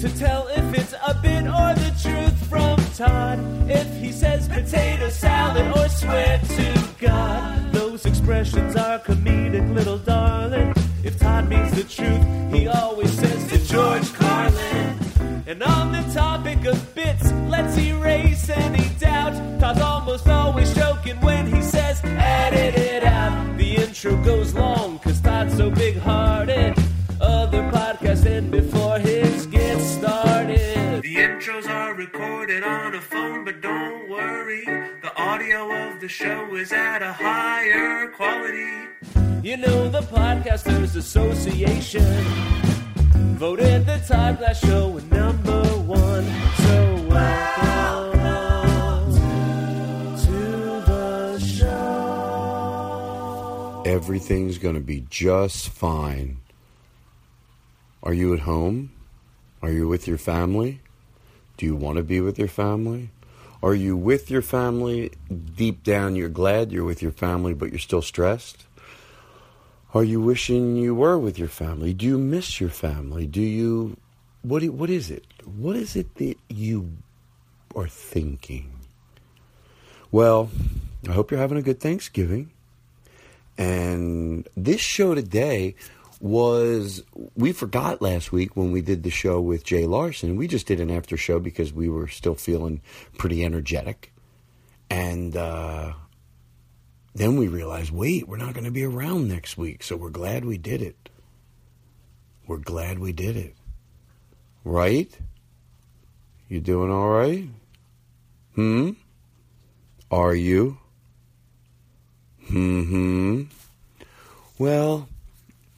to tell if it's a bit or the truth from Todd. If he says potato salad or swear to God, those expressions are comedic, little darling. If Todd means the truth, he always says to George Carlin. And on the topic of bits, of the show is at a higher quality. You know, the Podcasters Association voted the Todd Glass Show number one. So welcome to the show. Everything's going to be just fine. Are you at home? Are you with your family? Do you want to be with your family? Are you with your family? Deep down, you're glad you're with your family, but you're still stressed? Are you wishing you were with your family? Do you miss your family? Do you. What, what is it? What is it that you are thinking? Well, I hope you're having a good Thanksgiving. And this show today was we forgot last week when we did the show with Jay Larson. We just did an after show because we were still feeling pretty energetic. And uh, then we realized, wait, we're not going to be around next week. So we're glad we did it. We're glad we did it. Right? You doing all right? Hmm? Are you? Hmm. Well,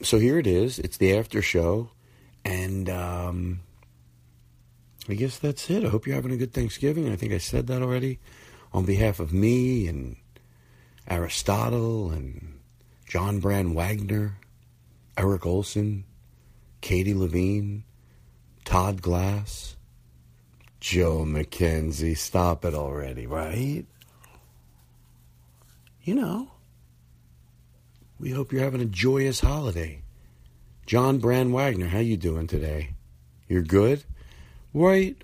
so here it is. It's the after show, and um, I guess that's it. I hope you're having a good Thanksgiving. I think I said that already. On behalf of me and Aristotle and John Brand Wagner, Eric Olson, Katie Levine, Todd Glass, Joe McKenzie. Stop it already, right? You know. We hope you're having a joyous holiday. John Brand Wagner, how you doing today? You're good? Right?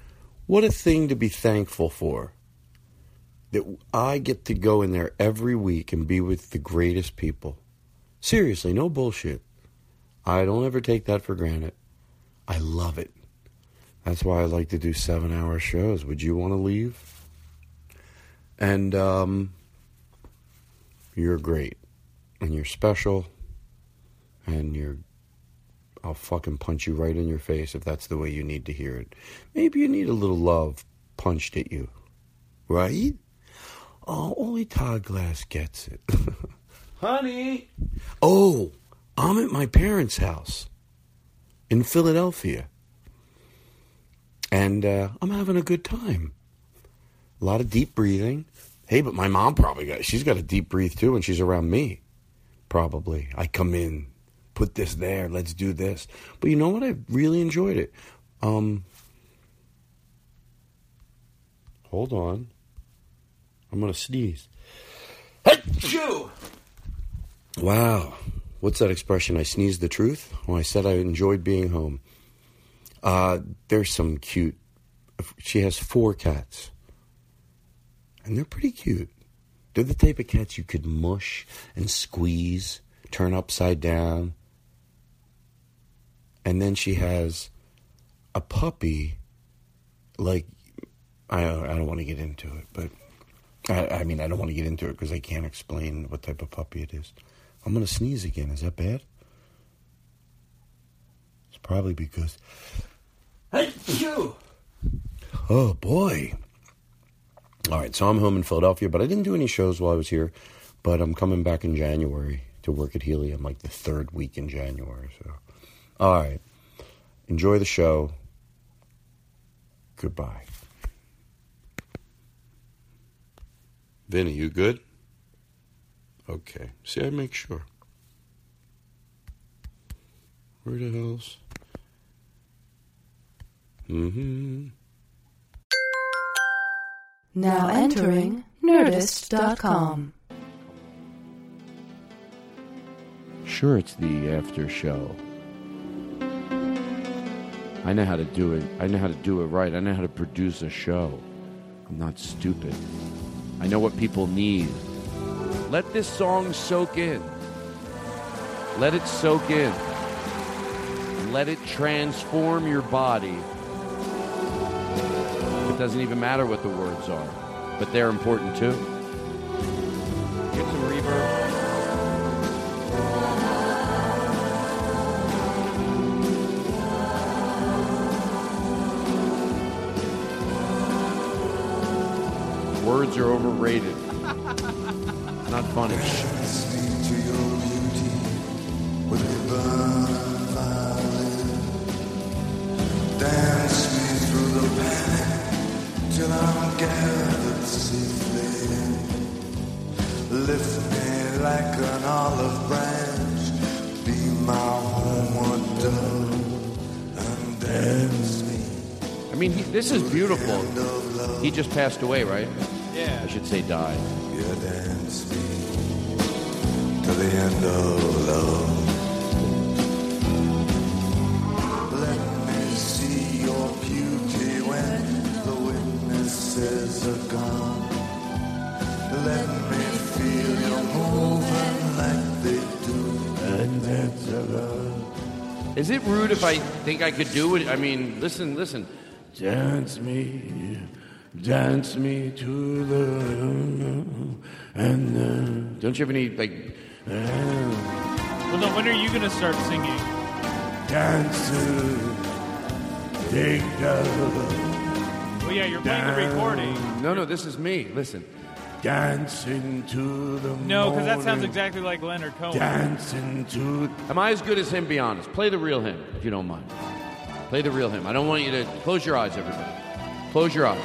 What a thing to be thankful for. That I get to go in there every week and be with the greatest people. Seriously, no bullshit. I don't ever take that for granted. I love it. That's why I like to do seven hour shows. Would you want to leave? And um, you're great and you're special and you're I'll fucking punch you right in your face if that's the way you need to hear it. Maybe you need a little love punched at you. Right? Oh, only Todd Glass gets it. Honey! oh, I'm at my parents' house in Philadelphia. And uh, I'm having a good time. A lot of deep breathing. Hey, but my mom probably got, she's got a deep breathe too when she's around me. Probably. I come in, put this there, let's do this. But you know what? I really enjoyed it. Um, hold on. I'm going to sneeze. Achoo! Wow. What's that expression? I sneezed the truth? Well, I said I enjoyed being home. Uh, there's some cute. She has four cats. And they're pretty cute. They're the type of cats you could mush and squeeze, turn upside down. And then she has a puppy, like, I, I don't want to get into it, but I, I mean, I don't want to get into it because I can't explain what type of puppy it is. I'm going to sneeze again. Is that bad? It's probably because. Hey, you! Oh, boy. All right, so I'm home in Philadelphia, but I didn't do any shows while I was here. But I'm coming back in January to work at Helium, like the third week in January. So, all right. Enjoy the show. Goodbye. Vinny, you good? Okay. See, I make sure. Where the hell's? Mm-hmm. Now entering Nerdist.com. Sure, it's the after show. I know how to do it. I know how to do it right. I know how to produce a show. I'm not stupid. I know what people need. Let this song soak in. Let it soak in. Let it transform your body. It doesn't even matter what the words are, but they're important too. Get some reverb. Words are overrated. Not funny. This is beautiful. He just passed away, right? Yeah. I should say died. Yeah, dance me to the end of love. Let me see your beauty when the witnesses are gone. Let me feel you moving like they do. And dance love. Is it rude if I think I could do it? I mean, listen, listen. Dance me, dance me to the and uh, don't you have any like uh, Well, no, when are you going to start singing? dance to take Well, yeah, you're playing the recording. No, no, this is me. Listen, dancing to the No, because that sounds morning. exactly like Leonard Cohen. Dancing to. Am I as good as him? Be honest. Play the real him, if you don't mind. Play the real him. I don't want you to close your eyes, everybody. Close your eyes.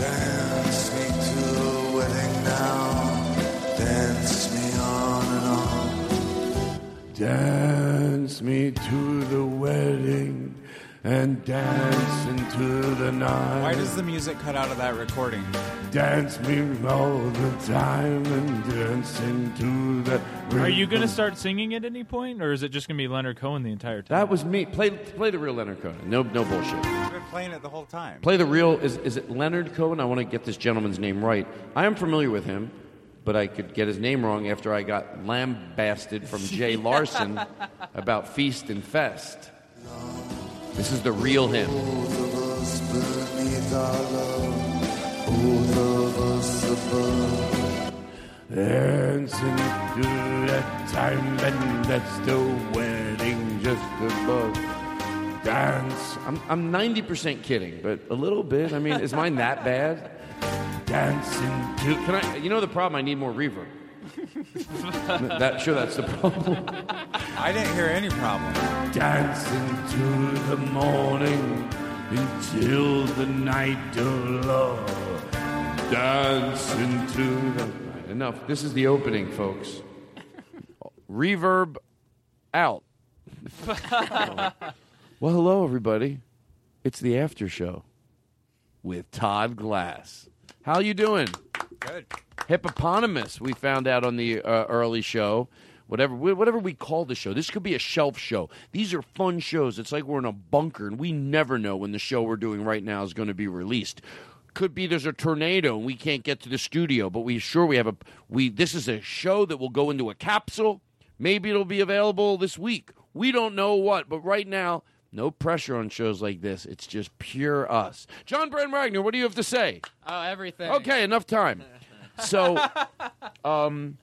Dance me to the wedding now. Dance me on and on. Dance me to the wedding and dance into the night. Why does the music cut out of that recording? dance me all the time and dance into the? Are you going to start singing at any point, or is it just going to be Leonard Cohen the entire time? That was me. Play, play the real Leonard Cohen. No, no bullshit. I've been playing it the whole time. Play the real. Is is it Leonard Cohen? I want to get this gentleman's name right. I am familiar with him, but I could get his name wrong after I got lambasted from Jay Larson about Feast and Fest. This is the real him. Dancing through that time, and that's the wedding just above. Dance. I'm I'm 90% kidding, but a little bit. I mean, is mine that bad? Dancing to. Can I? You know the problem? I need more reverb. That sure, that's the problem. I didn't hear any problem. Dancing to the morning until the night of love. Dancing to the. Right, enough. This is the opening, folks. Reverb out. well, hello, everybody. It's the after show with Todd Glass. How you doing? Good. Hippopotamus. We found out on the uh, early show. Whatever, whatever we call the show, this could be a shelf show. These are fun shows. It's like we're in a bunker, and we never know when the show we're doing right now is going to be released. Could be there's a tornado and we can't get to the studio, but we sure we have a we. This is a show that will go into a capsule. Maybe it'll be available this week. We don't know what, but right now, no pressure on shows like this. It's just pure us. John Brand Wagner, what do you have to say? Oh, everything. Okay, enough time. So, um,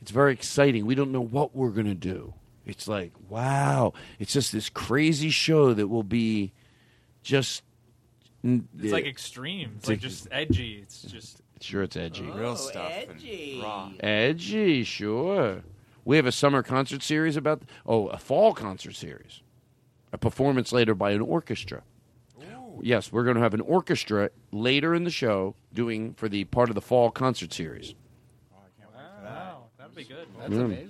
it's very exciting. We don't know what we're going to do. It's like, wow. It's just this crazy show that will be just. It's like extreme. It's like just edgy. It's just Sure, it's edgy. Real stuff. And raw. Edgy, sure. We have a summer concert series about. Oh, a fall concert series. A performance later by an orchestra. Yes, we're going to have an orchestra later in the show doing for the part of the fall concert series. wow, that'd be good. That's Yeah. amazing.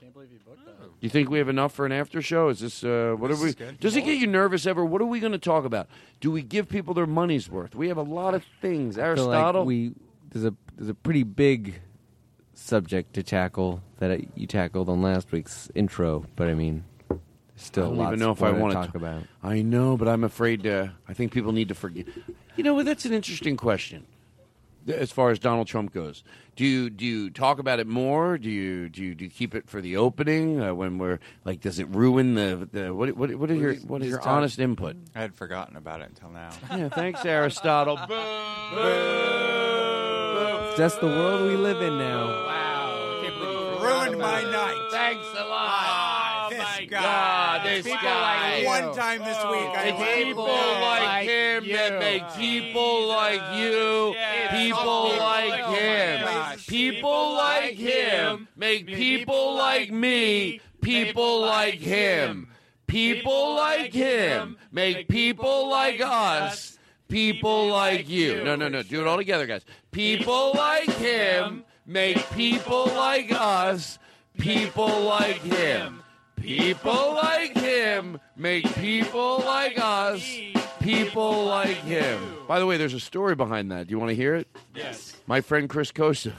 Can't believe you booked that. Do you think we have enough for an after show? Is this uh, what This are we? Does it get you nervous ever? What are we going to talk about? Do we give people their money's worth? We have a lot of things. I feel like Aristotle. we there's a there's a pretty big subject to tackle that you tackled on last week's intro, but I mean, there's still I don't lots even know if I want to want talk about. It. I know, but I'm afraid to. I think people need to forget. You know, that's an interesting question. As far as Donald Trump goes, do you do you talk about it more? Do you do you, do you keep it for the opening uh, when we're like? Does it ruin the the what? What, what is your what is your talking- honest input? I had forgotten about it until now. Yeah, thanks, Aristotle. It's just the world we live in now. One oh. time this oh. week, I people People like like him that make people like you. People like him. People like him make people like me. People like him. People like him make people like us. People like you. No, no, no. Do it all together, guys. People like him make people like us. People like him. People like him make people like us. People like him. By the way, there's a story behind that. Do you want to hear it? Yes. My friend Chris Costa,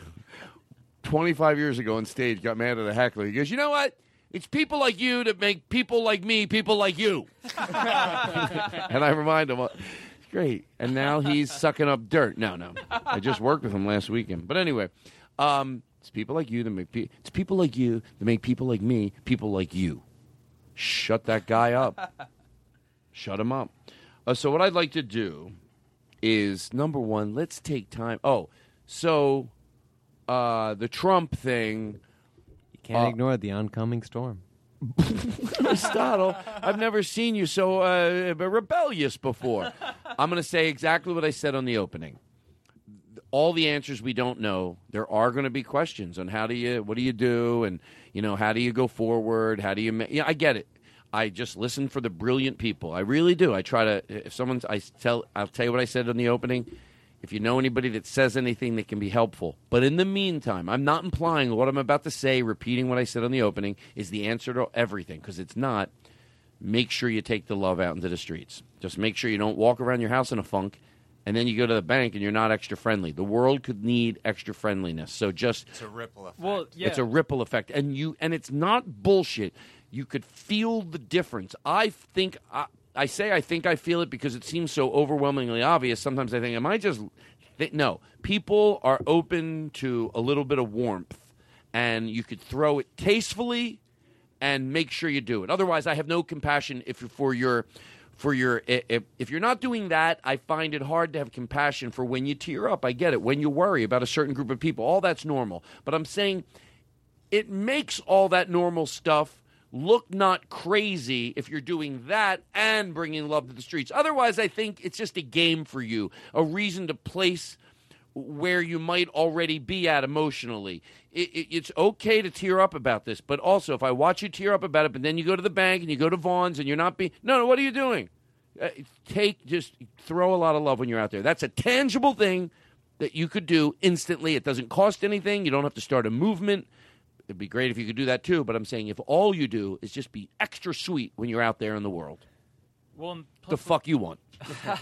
25 years ago on stage, got mad at a heckler. He goes, You know what? It's people like you that make people like me people like you. and I remind him, "It's great. And now he's sucking up dirt. No, no. I just worked with him last weekend. But anyway, um, it's people like you that make pe- it's people like you that make people like me people like you. Shut that guy up. Shut him up. Uh, so what I'd like to do is number one, let's take time. Oh, so uh, the Trump thing. You can't Uh, ignore the oncoming storm. Aristotle, I've never seen you so uh, rebellious before. I'm going to say exactly what I said on the opening. All the answers we don't know. There are going to be questions on how do you, what do you do, and you know how do you go forward? How do you? Yeah, I get it. I just listen for the brilliant people. I really do. I try to. If someone's, I tell, I'll tell you what I said on the opening. If you know anybody that says anything that can be helpful, but in the meantime, I'm not implying what I'm about to say, repeating what I said on the opening, is the answer to everything because it's not. Make sure you take the love out into the streets. Just make sure you don't walk around your house in a funk, and then you go to the bank and you're not extra friendly. The world could need extra friendliness. So just It's a ripple effect. Well, yeah. it's a ripple effect, and you and it's not bullshit. You could feel the difference. I think I, I say I think I feel it because it seems so overwhelmingly obvious. Sometimes I think, am I just th- no? People are open to a little bit of warmth, and you could throw it tastefully and make sure you do it. Otherwise, I have no compassion if you're for your for your if, if you're not doing that, I find it hard to have compassion for when you tear up. I get it. When you worry about a certain group of people, all that's normal. But I'm saying it makes all that normal stuff look not crazy if you're doing that and bringing love to the streets. Otherwise, I think it's just a game for you, a reason to place where you might already be at emotionally. It, it, it's okay to tear up about this, but also if I watch you tear up about it, but then you go to the bank and you go to Vaughn's and you're not being no, no. What are you doing? Uh, take just throw a lot of love when you're out there. That's a tangible thing that you could do instantly. It doesn't cost anything. You don't have to start a movement. It'd be great if you could do that too. But I'm saying if all you do is just be extra sweet when you're out there in the world, Well, the fuck you want. well,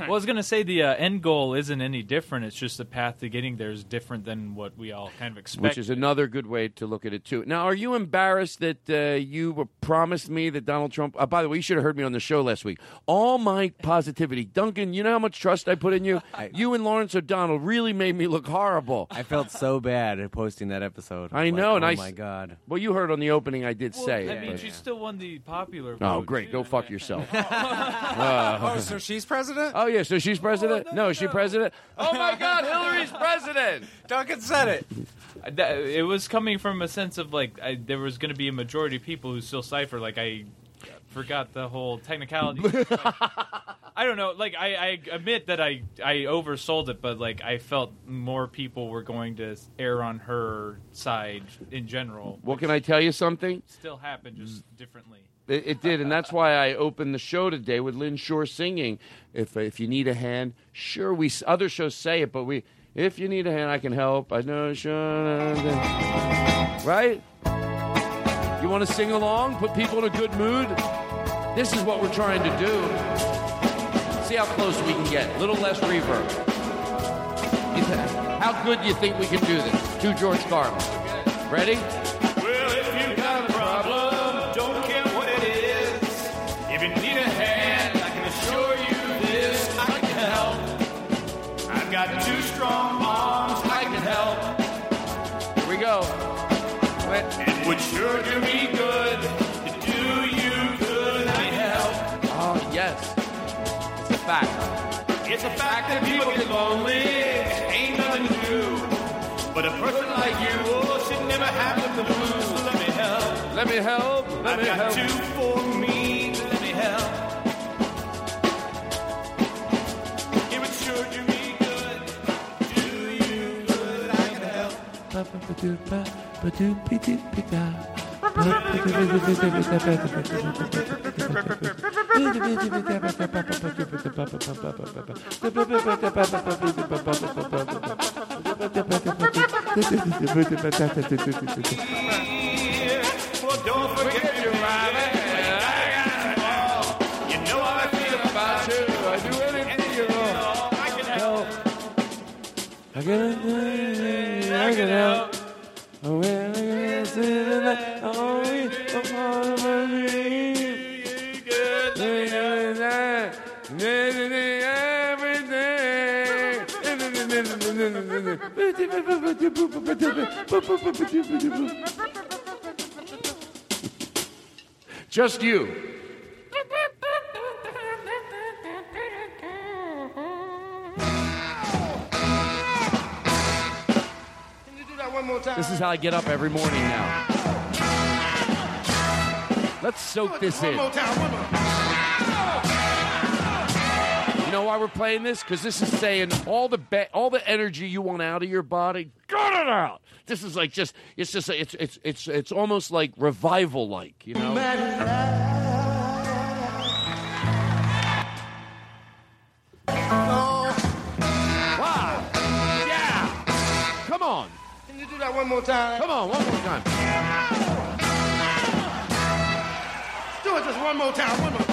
I was gonna say the uh, end goal isn't any different. It's just the path to getting there is different than what we all kind of expect. Which is another good way to look at it too. Now, are you embarrassed that uh, you were promised me that Donald Trump? Uh, by the way, you should have heard me on the show last week. All my positivity, Duncan. You know how much trust I put in you. you and Lawrence O'Donnell really made me look horrible. I felt so bad at posting that episode. I Like, know, and oh I my s- god. Well, you heard on the opening, I did Well, say I it. mean, but- she still won the popular. Oh, great! too. Go fuck yourself. oh, so she's president? Oh yeah, so she's president. Oh, no, is she president? Oh my God, Hillary's president. Duncan said it. That- it was coming from a sense of like I, there was going to be a majority of people who still cipher. Like I forgot the whole technicality. Like, I don't know. Like I, I admit that I I oversold it, but like I felt more people were going to err on her side in general. Well, can I tell you something? Still happened, just differently. It, it did, and that's why I opened the show today with Lynn Shore singing. If if you need a hand, sure. We other shows say it, but we if you need a hand, I can help. I know, sure. Right? You want to sing along? Put people in a good mood. This is what we're trying to do. See how close we can get. A Little less reverb. How good do you think we can do this? To George Carlin. Ready? A fact that people get lonely. Ain't nothing to do. But a person like you oh, should never have the blues. Let me help. Let me help. Let I've me got help. two for me. Let me help. It would sure do me good. Do you good. I can help. Well, don't forget your rabbit. You know how I feel about you. I do anything Just you. This is how I get up every morning now. Let's soak this in. You know why we're playing this? Because this is saying all the ba- all the energy you want out of your body, get it out. This is like just it's just it's it's it's it's almost like revival like, you know. Wow. Yeah. Come on. Can you do that one more time? Come on, one more time. Do it just one more time. One more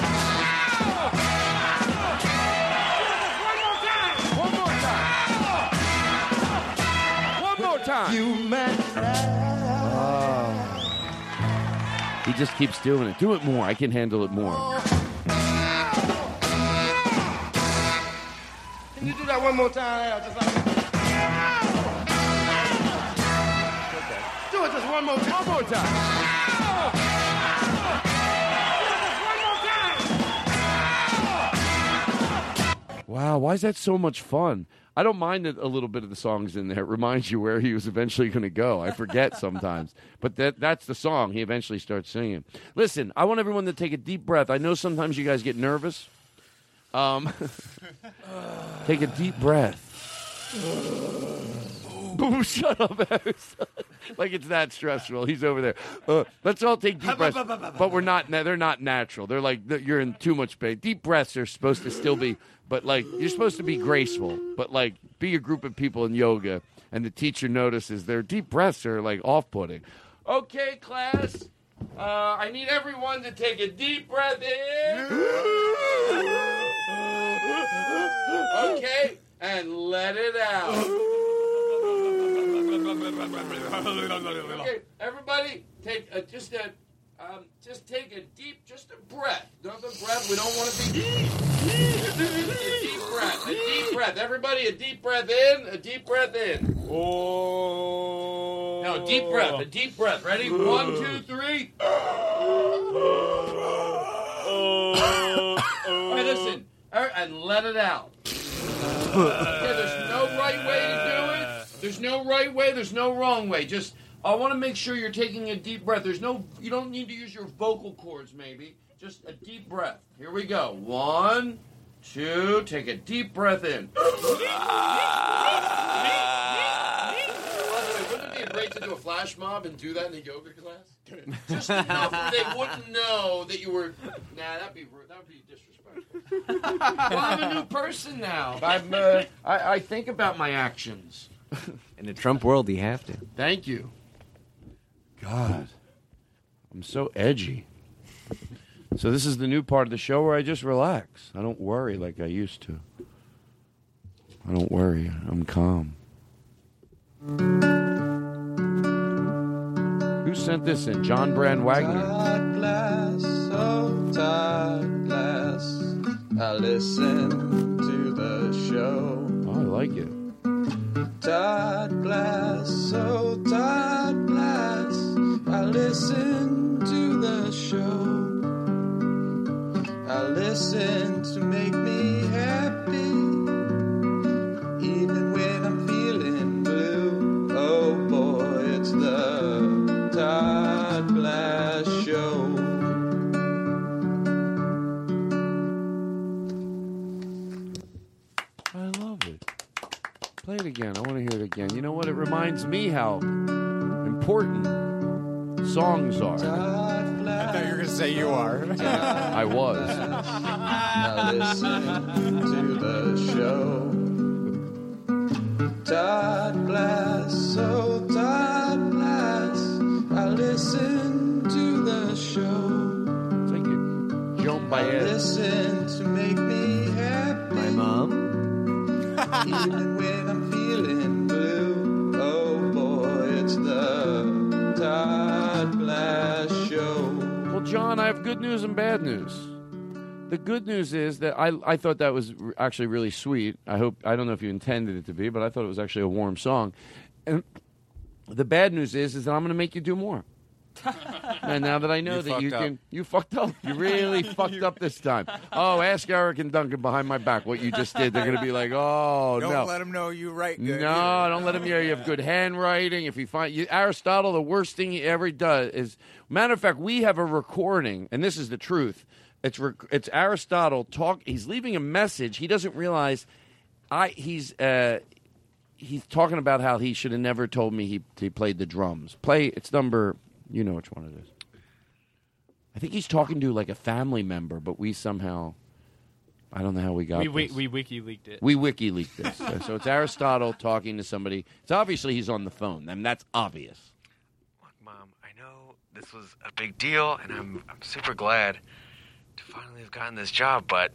One more time. You man. He just keeps doing it. Do it more. I can handle it more. Can you do that one more time? Just like Do it just one more time. One more time. Wow, why is that so much fun? I don't mind that a little bit of the songs in there. It reminds you where he was eventually going to go. I forget sometimes, but that that's the song he eventually starts singing. Listen, I want everyone to take a deep breath. I know sometimes you guys get nervous. Um, take a deep breath. Boom, shut up, Harris. like it's that stressful. He's over there. Uh, let's all take deep breaths, but we're not. They're not natural. They're like you're in too much pain. Deep breaths are supposed to still be, but like you're supposed to be graceful. But like be a group of people in yoga, and the teacher notices their deep breaths are like off-putting. Okay, class. Uh, I need everyone to take a deep breath in. Okay, and let it out. Okay, everybody, take a, just a, um, just take a deep, just a breath. Another breath. We don't want to be. a deep breath. A deep breath. Everybody, a deep breath in. A deep breath in. Oh. No, deep breath. A deep breath. Ready? One, two, three. Hey, listen, er, and let it out. Okay, there's no right way to do it. There's no right way. There's no wrong way. Just, I want to make sure you're taking a deep breath. There's no, you don't need to use your vocal cords. Maybe just a deep breath. Here we go. One, two. Take a deep breath in. By the way, wouldn't it be great to do a flash mob and do that in a yoga class? Just enough where they wouldn't know that you were. Nah, that'd be rude. That would be disrespectful. well, I'm a new person now. I'm, uh, I, I think about my actions. In the Trump world, you have to. Thank you. God, I'm so edgy. So this is the new part of the show where I just relax. I don't worry like I used to. I don't worry. I'm calm. Who sent this in? John Brand Wagner. Todd Glass, oh Todd Glass, I listen to the show. Oh, I like it. Todd Glass, oh Todd Glass, listen to the show. I listen to make me happy, even when I'm feeling blue. Oh boy, it's the Todd Glass Show. I love it. Play it again. I want to hear it again. You know what? It reminds me how important songs are. I thought you were going to say you are. I was. I listen to the show. Todd Glass, oh Todd Glass, I listen to the show. It's like you, Joan I Baez. listen to make me happy. My mom. Good news and bad news. The good news is that I, I thought that was r- actually really sweet. I hope I don't know if you intended it to be, but I thought it was actually a warm song. And the bad news is is that I'm going to make you do more. and now that I know You that you up. can, you fucked up. You really fucked up this time. Oh, ask Eric and Duncan behind my back what you just did. They're going to be like, oh no. Don't let them know you write good. No, don't let them hear you have good handwriting. If you find you, Aristotle, the worst thing he ever does is. Matter of fact, we have a recording, and this is the truth. It's rec- it's Aristotle talk. He's leaving a message. He doesn't realize. I he's uh, he's talking about how he should have never told me he he played the drums. Play it's number. You know which one it is. I think he's talking to like a family member, but we somehow. I don't know how we got We, we, this. we wiki leaked it. We wiki leaked this. so it's Aristotle talking to somebody. It's obviously he's on the phone. I mean, that's obvious. Mom, I know this was a big deal, and I'm I'm super glad to finally have gotten this job, but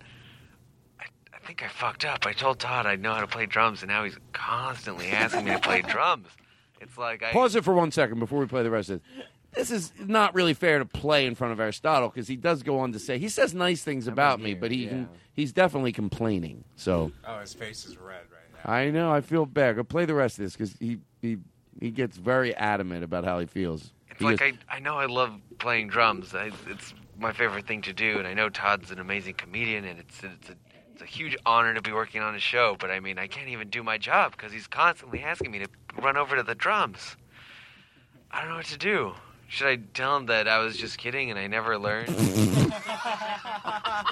I, I think I fucked up. I told Todd I'd know how to play drums, and now he's constantly asking me to play drums. It's like I Pause it for one second before we play the rest of it. This is not really fair to play in front of Aristotle because he does go on to say he says nice things about me, but he he's definitely complaining. So Oh, his face is red right now. I know I feel bad. Go play the rest of this because he, he he gets very adamant about how he feels. He like goes, I, I know I love playing drums. I, it's my favorite thing to do, and I know Todd's an amazing comedian, and it's it's a it's a huge honor to be working on his show. But I mean, I can't even do my job because he's constantly asking me to run over to the drums. I don't know what to do. Should I tell him that I was just kidding and I never learned? I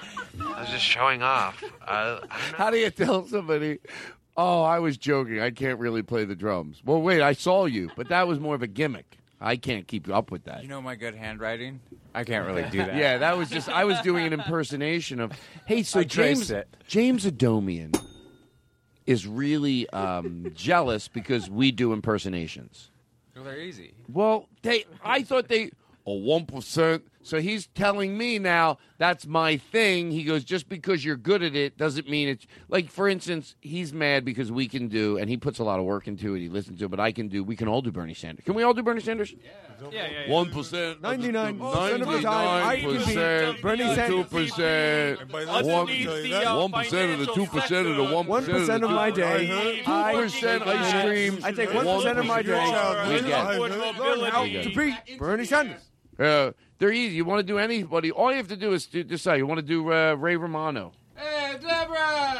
was just showing off. Uh, I. How do you tell somebody? Oh, I was joking. I can't really play the drums. Well, wait, I saw you, but that was more of a gimmick. I can't keep up with that. You know my good handwriting? I can't really do that. Yeah, that was just I was doing an impersonation of. Hey, so I James. James Adomian is really um, jealous because we do impersonations. Well, they're easy. Well, they I thought they a one percent. So he's telling me now that's my thing. He goes, just because you're good at it doesn't mean it's like for instance, he's mad because we can do and he puts a lot of work into it, he listens to it, but I can do we can all do Bernie Sanders. Can we all do Bernie Sanders? Yeah, yeah, yeah. One percent, 99% of the time, I can be Bernie two Sanders. percent, one one percent of the two percent of the one One percent of my day, 2% ice cream. I take one percent of my day. We get it. How to beat Bernie Sanders. Uh, they're easy. You want to do anybody? All you have to do is to decide. You want to do uh, Ray Romano? Hey, Deborah!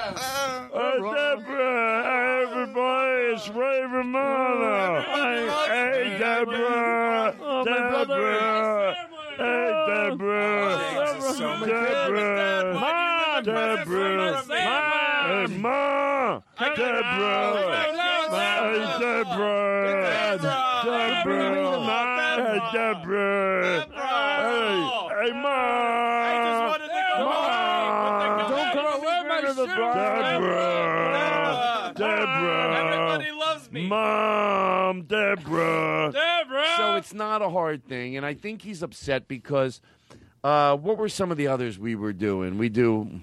Deborah, everybody, it's Ray Romano. Hey, Deborah, Deborah, hey, Deborah, Deborah, Ma, Deborah, Ma, hey, Ma, Deborah, hey, Deborah, Deborah, Ma, hey, Deborah, hey, hey, Ma, Ma, Don't go away, my Deborah, Deborah, Everybody loves me. Mom, Deborah. Deborah! So it's not a hard thing, and I think he's upset because uh, what were some of the others we were doing? We do.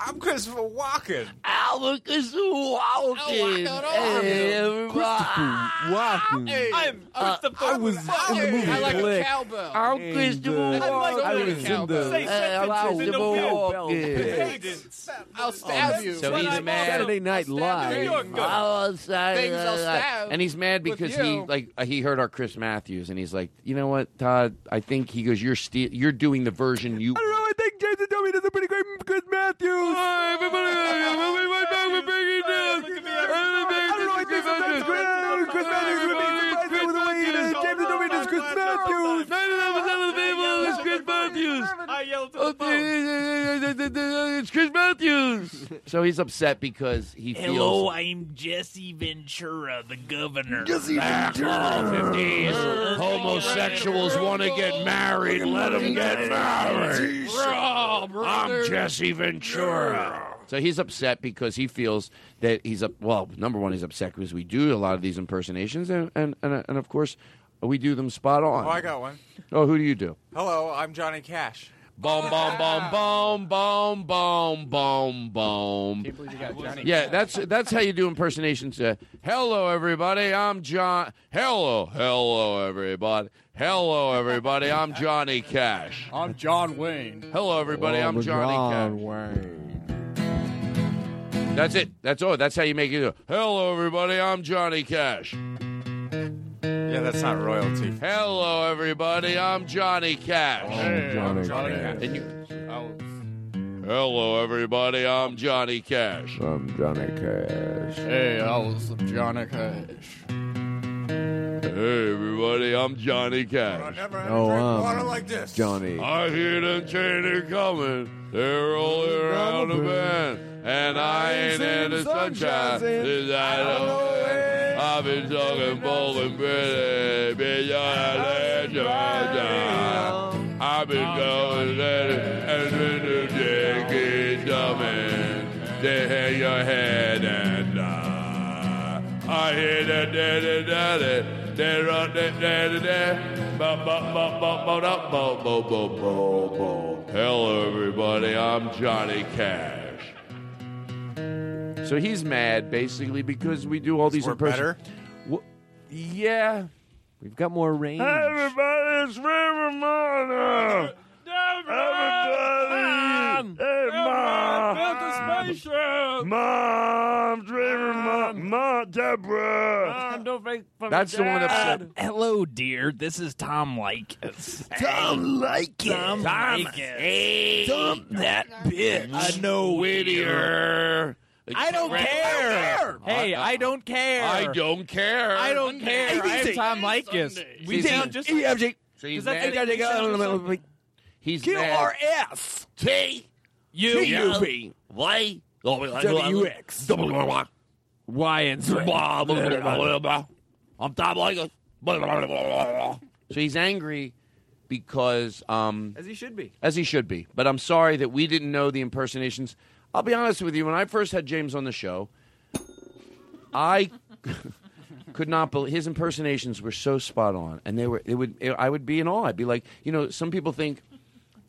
I'm Christopher Walken. Albert Christopher Walken. Hey, Walken. I'm Christopher. I was in the movie I like a cowbell. I'm And, Christopher uh, Walken. I was in the Say I'm sentences in the Christopher. Walken. I'll stab you. So he's mad. Saturday Night Live. You're good. Oh. Things I'll stab and he's mad because he like uh, he heard our Chris Matthews, and he's like, you know what, Todd? I think he goes, you're ste- you're doing the version you. I don't know. James Adomian a pretty great Chris Matthews. Everybody, I don't know. I sometimes Chris, Matthews. I to the oh, phone. It's Chris Matthews. So he's upset because he feels. Hello, I'm Jesse Ventura, the governor. Ah, Homosexuals want to get married. Let them get married. I'm Jesse Ventura. So he's upset because he feels that he's up. Well, number one, he's upset because we do a lot of these impersonations, and and and, and of course, we do them spot on. Oh, I got one. Oh, who do you do? Hello, I'm Johnny Cash. Boom, boom, boom, boom, boom, boom, boom, boom. Can't believe you got Johnny. Yeah, that's that's how you do impersonations. Uh, hello, everybody. I'm John. Hello, hello, everybody. Hello, everybody. I'm Johnny Cash. I'm John Wayne. Hello, everybody. I'm Johnny Cash. Wayne. That's it. That's all. That's how you make it. Hello, everybody. I'm Johnny Cash. Yeah, that's not royalty. Hello, everybody. I'm Johnny Cash. Oh, hey, Johnny Johnny Cash. And you- Hello, everybody. I'm Johnny Cash. I'm Johnny Cash. Hey, I was Johnny Cash. Hey, everybody. I'm Johnny Cash. never had Oh, um, water like this. Johnny. I hear them train coming. They're rolling around the bend. And I ain't in the sunshine. This I don't I've been talking bold and pretty. Been on a legend. I've been going and then the day keeps coming. They hang your head and die. I hear the da da da da. They da da da da. Ba ba ba ba ba da ba ba ba ba ba. Hello, everybody. I'm Johnny Cash. So he's mad basically because we do all these We're impressions. better. Wh- yeah. We've got more range. Everybody, it's Ray Romano. Everybody, hey, Mom. Mom, Ray Romano. Mom, Deborah. That's the one upset. Hello, dear. This is Tom Likas. Tom Likas. Tom Tom- Likas. Tom- that bitch. I know Whittier. I don't care. Hey, I don't care. I don't care. I don't care. I am Tom Likas. We See, sound just. EFG. So he's Is that mad. the- we sound just- He's Q mad. R S T U U B Y W X. Wyans. Blah, blah, blah, blah, blah, blah. I'm Tom Likas. Blah, blah, blah, blah, blah. So he's angry because um, As he should be. as he should be. But I'm sorry that we didn't know the impersonations. I'll be honest with you. When I first had James on the show, I could not believe his impersonations were so spot on, and they were. It would. I would be in awe. I'd be like, you know, some people think.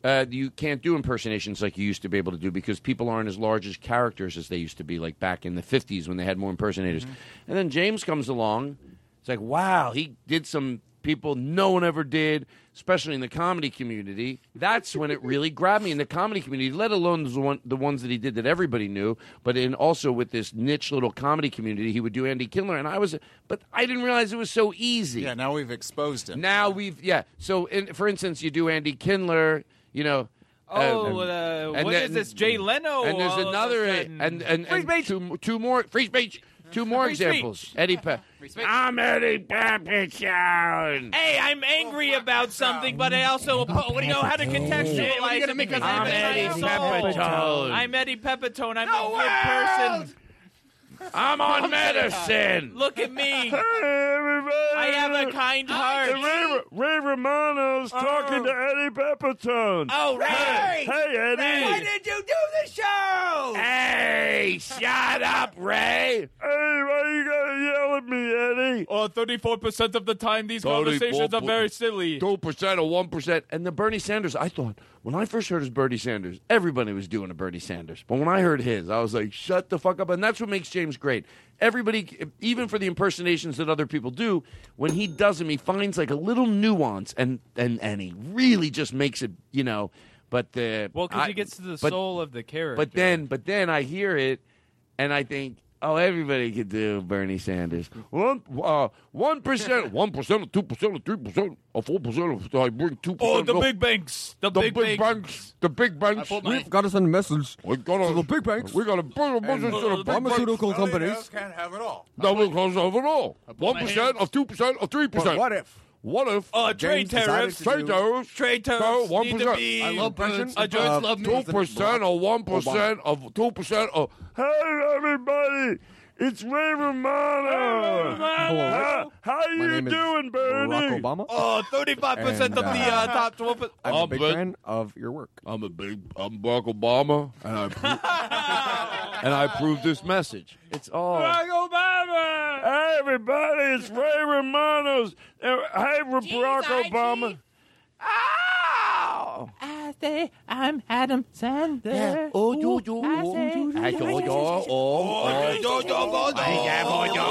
Uh, you can't do impersonations like you used to be able to do because people aren't as large as characters as they used to be, like back in the 50s when they had more impersonators. And then James comes along. It's like, wow, he did some people no one ever did, especially in the comedy community. That's when it really grabbed me in the comedy community, let alone the, one, the ones that he did that everybody knew, but in also with this niche little comedy community, he would do Andy Kindler. And I was, but I didn't realize it was so easy. Yeah, now we've exposed him. Now we've, yeah. So, in, for instance, you do Andy Kindler, you know. Oh, uh, uh, and what then- is this? Jay Leno. And there's all of a another, sudden. and and, and two, two more free speech. Two more Free speech. examples. Eddie Pe- I'm Eddie Pepitone. Hey, I'm angry about something, but I also what do you know how to contextualize what are you gonna it make because us I'm? Eddie I'm Pepitone. I'm Eddie Pepitone. I'm a good person. I'm on medicine. Look at me. everybody. I have a kind heart. Ray, Ray Romano's oh. talking to Eddie Pepitone. Oh, Ray! Hey, hey, Eddie. Why did you do the show? Hey, shut up, Ray. Hey, why you gotta at me, Eddie? Oh, 34% of the time, these conversations are very silly. Two percent or one percent, and the Bernie Sanders. I thought when I first heard his Bernie Sanders, everybody was doing a Bernie Sanders. But when I heard his, I was like, "Shut the fuck up!" And that's what makes James great. Everybody, even for the impersonations that other people do, when he does them, he finds like a little nuance, and and and he really just makes it, you know. But the Well, because he gets to the but- soul of the character. But then, but then I hear it, and I think, oh, everybody could do Bernie Sanders. One, uh, one percent, one percent, two percent, three percent, or four percent. I bring two percent. Oh, the big banks. The, the big, big, banks. banks, the big banks. We've got to send a message We got to the big banks We got to bring a message to the big banks. pharmaceutical companies. Can't have it all. No, we can't have it all. One my percent, or two percent, or three percent. what if? What if? Uh, trade tariffs. to Trade tariffs. Trade tariffs one need to percent. be. I love good. President- Uh, Joyce uh, love me. Two percent or one percent of two percent of. Hey everybody, it's Ray Romano. How, how My you name is doing, Bernie? Barack Obama. Oh, 35% And, of the uh, top 12. I'm I'm a big big- fan of your work. I'm a big. I'm Barack Obama, and I approve, and I approve this message. It's all. Barack Obama! Hey everybody, it's Ray Romano's. Uh, Hey, Barack Obama. Ow! I say I'm Adam Sandler. Oh, you, you, I oh, say- you, I go, yo, oh, oh, I get my yo,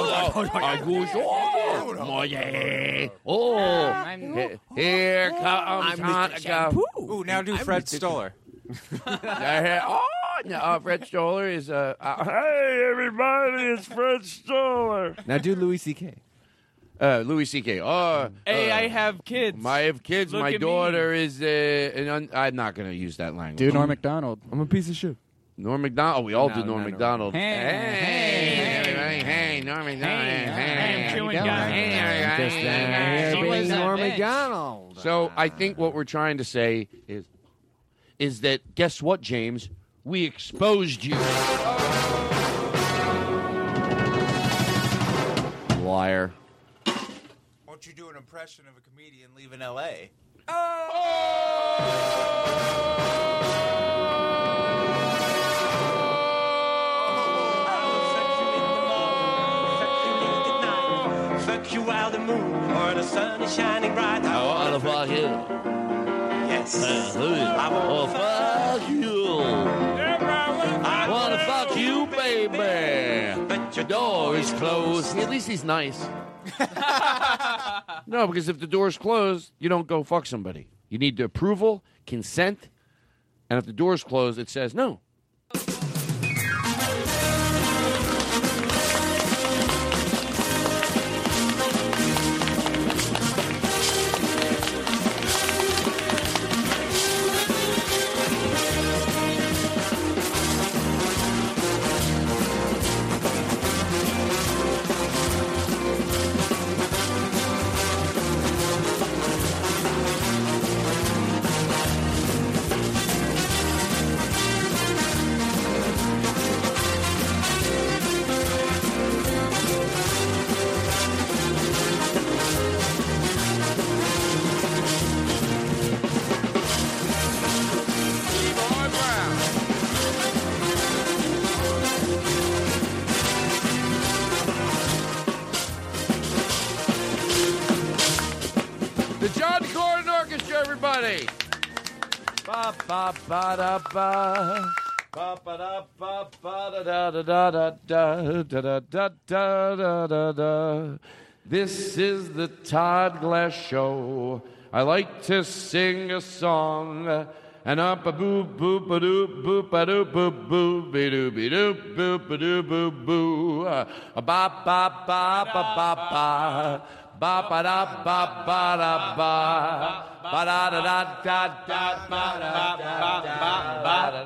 I go, yo, my yeah. Oh, he- here comes Hanukkah. Ooh, now do Fred Stoller. oh, no, uh, Fred Stoller is uh, uh, hey everybody, it's Fred Stoller. Now do Louis C.K. Uh, Louis C.K. Oh, Hey, uh, I have kids. I have kids. Look My at me. daughter is. Uh, an un- I'm not going to use that language. Do Norm Macdonald. I'm a piece of shit. Norm Macdonald. We all No, do Norm Macdonald. Hey, hey, hey, hey, Norm Macdonald. Hey, I'm chewing hey, gum. hey, Just hey, down hey, hey. was Norm. Macdonald. So I think what we're trying to say is, is that guess what, James? We exposed you. Liar. Won't you do an impression of a comedian leaving L.A.? Oh! Oh! Fuck you while the moon or the sun is shining bright. I want to fuck you. Yes. I want to oh, fuck you. I want to fuck you, baby. But your Door is closed. At least he's nice. no, because if the door's closed, you don't go fuck somebody. You need the approval, consent, and if the door's closed, it says no. Da da da da da da da da. This is the Todd Glass Show. I like to sing a song. And up a boo boo ba doo boo ba doo boo boo be doo be doo boo ba doo boo boo. A ba ba ba ba ba ba. Ba ba da ba ba da ba. Ba da da da da da ba da da da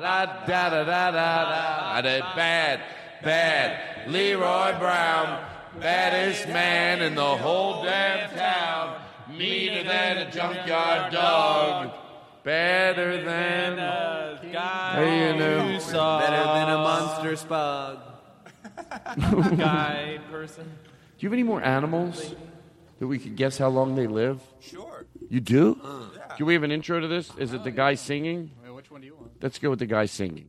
da da da da da da da. Did bad, bad. Leroy Brown, baddest man in the whole damn town. Meaner than a junkyard dog. Better than a guy you know. who saw Better than a monster spug. guy person. Do you have any more animals that we could guess how long they live? Sure. You do? Uh-huh. Do we have an intro to this? Is it the guy singing? which one do you want? Let's go with the guy singing.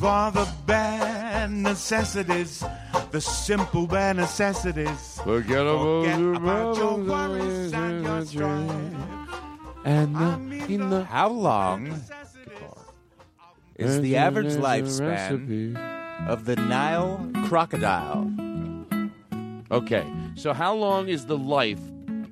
For the bare necessities, the simple bare necessities. Forget Forget about about your worries and your strife. And the, in the How long is the average lifespan of the Nile crocodile? Okay, so how long is the life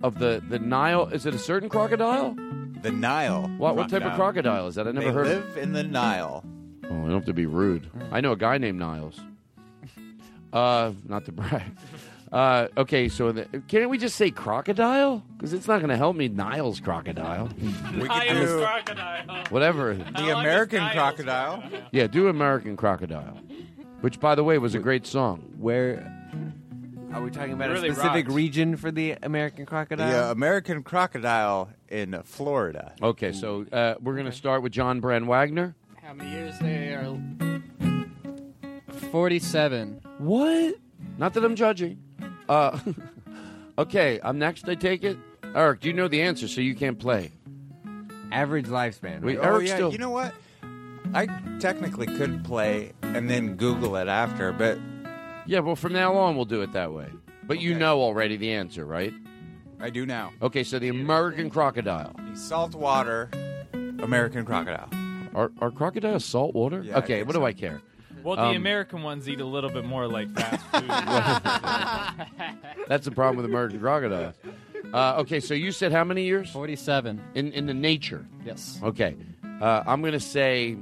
of the the Nile? Is it a certain crocodile? The Nile. What what type of crocodile is that? I never they heard. live in the Nile. Oh, I don't have to be rude. I know a guy named Niles. Uh, not to brag. Uh, okay, so the, can't we just say crocodile? Because it's not going to help me. Niles crocodile. We I could am do crocodile. Whatever. the American crocodile. Yeah, do American Crocodile, which, by the way, was a great song. Where are we talking about Really a specific rocks. region for the American crocodile? The uh, American crocodile in Florida. Okay, so uh, we're going to start with John Brand Wagner. How many years they are? Forty-seven. What? Not that I'm judging. Uh, okay, I'm next. I take it. Eric, do you know the answer? So you can't play. Average lifespan. Wait, oh Eric's yeah, still. you know what? I technically could play and then Google it after, but Yeah, well, from now on, we'll do it that way. But you know already the answer, right? I do now. Okay, so the American crocodile. The saltwater American crocodile. Are, are crocodiles saltwater? Yeah, I okay, think what do. I care? Well, the Um, American ones eat a little bit more like fast food. That's the problem with American crocodiles. Uh, okay, so you said how many years? Forty-seven. In in the nature. Yes. Okay, uh, I'm going to say.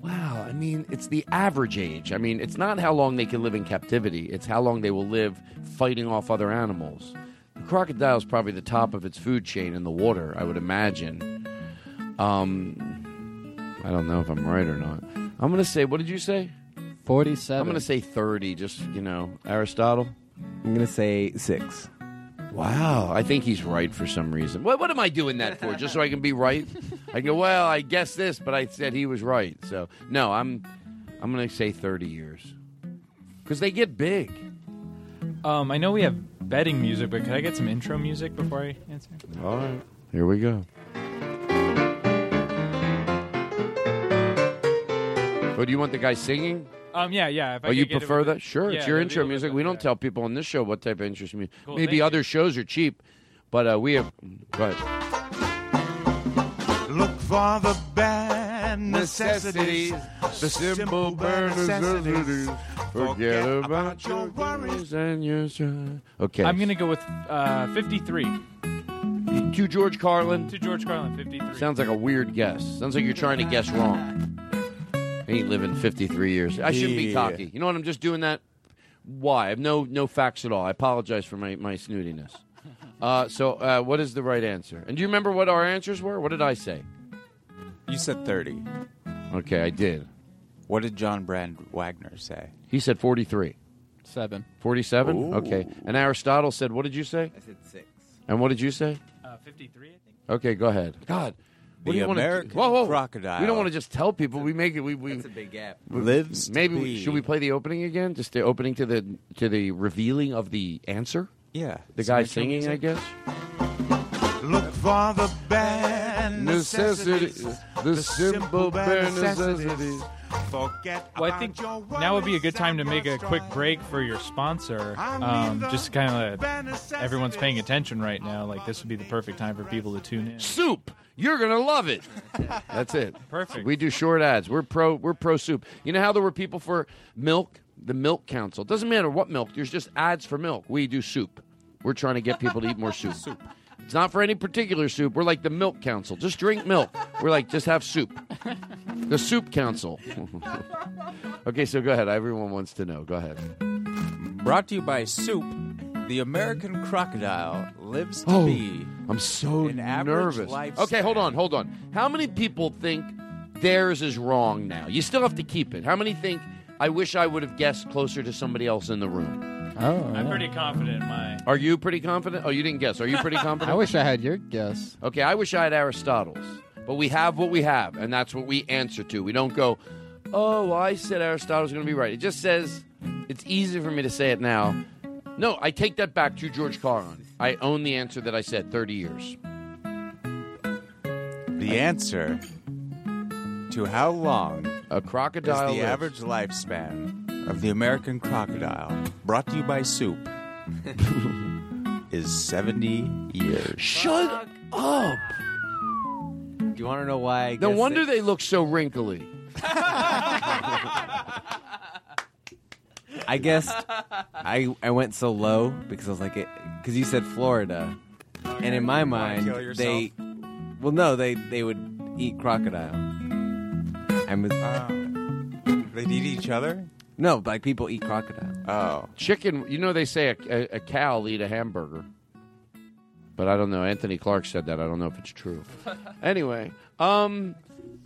Wow, I mean, it's the average age. I mean, it's not how long they can live in captivity; it's how long they will live fighting off other animals. The crocodile is probably the top of its food chain in the water, I would imagine. Um, I don't know if I'm right or not. I'm going to say, what did you say? Forty-seven. I'm going to say 30. Just you know, Aristotle. I'm gonna say six. Wow, I think he's right for some reason. What, what am I doing that for? Just so I can be right? I go, well, I guess this, but I said he was right. So no, I'm I'm going to say 30 years because they get big. um, I know we have betting music, but could I get some intro music before I answer? All right, here we go. Oh, do you want the guy singing? Um, yeah, yeah. If I Oh, you get it prefer with that? the- Sure, yeah, it's your that'd be a intro little music. bit We don't tell people on this show what type of intro music. Cool, Maybe thank other shows are cheap, but uh, we have. Go ahead. Look for the bare necessities, the simple bare necessities. Forget about your worries and your strife. Okay. I'm gonna go with uh, 53. To George Carlin. To George Carlin, 53. Sounds like a weird guess. Sounds like you're trying to guess wrong. Ain't living 53 years. I shouldn't be Yeah. cocky. You know what? I'm just doing that. Why? I have no no facts at all. I apologize for my, my snootiness. Uh, so, uh, what is the right answer? And do you remember what our answers were? What did I say? You said 30. Okay, I did. What did John Brand Wagner say? He said 43. Seven. 47? Ooh. Okay. And Aristotle said, what did you say? I said six. And what did you say? Uh, 53, I think. Okay, go ahead. God. What The do you want American to, whoa, whoa. crocodile. We don't want to just tell people. We make it. We, we That's a big gap. Lives Maybe we, be- should we play the opening again? Just the opening to the to the revealing of the answer. Yeah. The some guy intro singing, I guess. Look for the bare necessities, the simple bare necessities. Forget Well, I think your now would be a good time to make a quick break for your sponsor. Um, just kind of everyone's paying attention right now. Like this would be the perfect time for people to tune in. Soup. You're gonna love it. That's it. Perfect. We do short ads. We're pro. We're pro soup. You know how there were people for milk, the Milk Council. Doesn't matter what milk. There's just ads for milk. We do soup. We're trying to get people to eat more soup. soup. It's not for any particular soup. We're like the Milk Council. Just drink milk. We're like just have soup. The Soup Council. okay, so go ahead. Everyone wants to know. Go ahead. Brought to you by Soup. The American crocodile lives to Oh, be. I'm so an average nervous. lifespan. Okay, hold on, hold on. How many people think theirs is wrong now? You still have to keep it. How many think I wish I would have guessed closer to somebody else in the room? Oh, I'm pretty confident in my. Are you pretty confident? Oh, you didn't guess. Are you pretty confident? I wish I had your guess. Okay, I wish I had Aristotle's. But we have what we have, and that's what we answer to. We don't go, oh, well, I said Aristotle's going to be right. It just says, it's easy for me to say it now. No, I take that back to George Carlin. I own the answer that I said 30 years. The answer to how long a crocodile is the lives. average lifespan of the American crocodile, brought to you by Soup, is 70 years. Shut up! Do you want to know why? I No guess wonder it- they look so wrinkly. I guessed I I went so low because I was like, it because you said Florida, and in my mind kill they, well, no, they they would eat crocodile. I'm They'd eat each other. no, like people eat crocodile. Oh, Chicken, you know they say a, a, a cow will eat a hamburger. But I don't know. Anthony Clark said that. I don't know if it's true. anyway, um,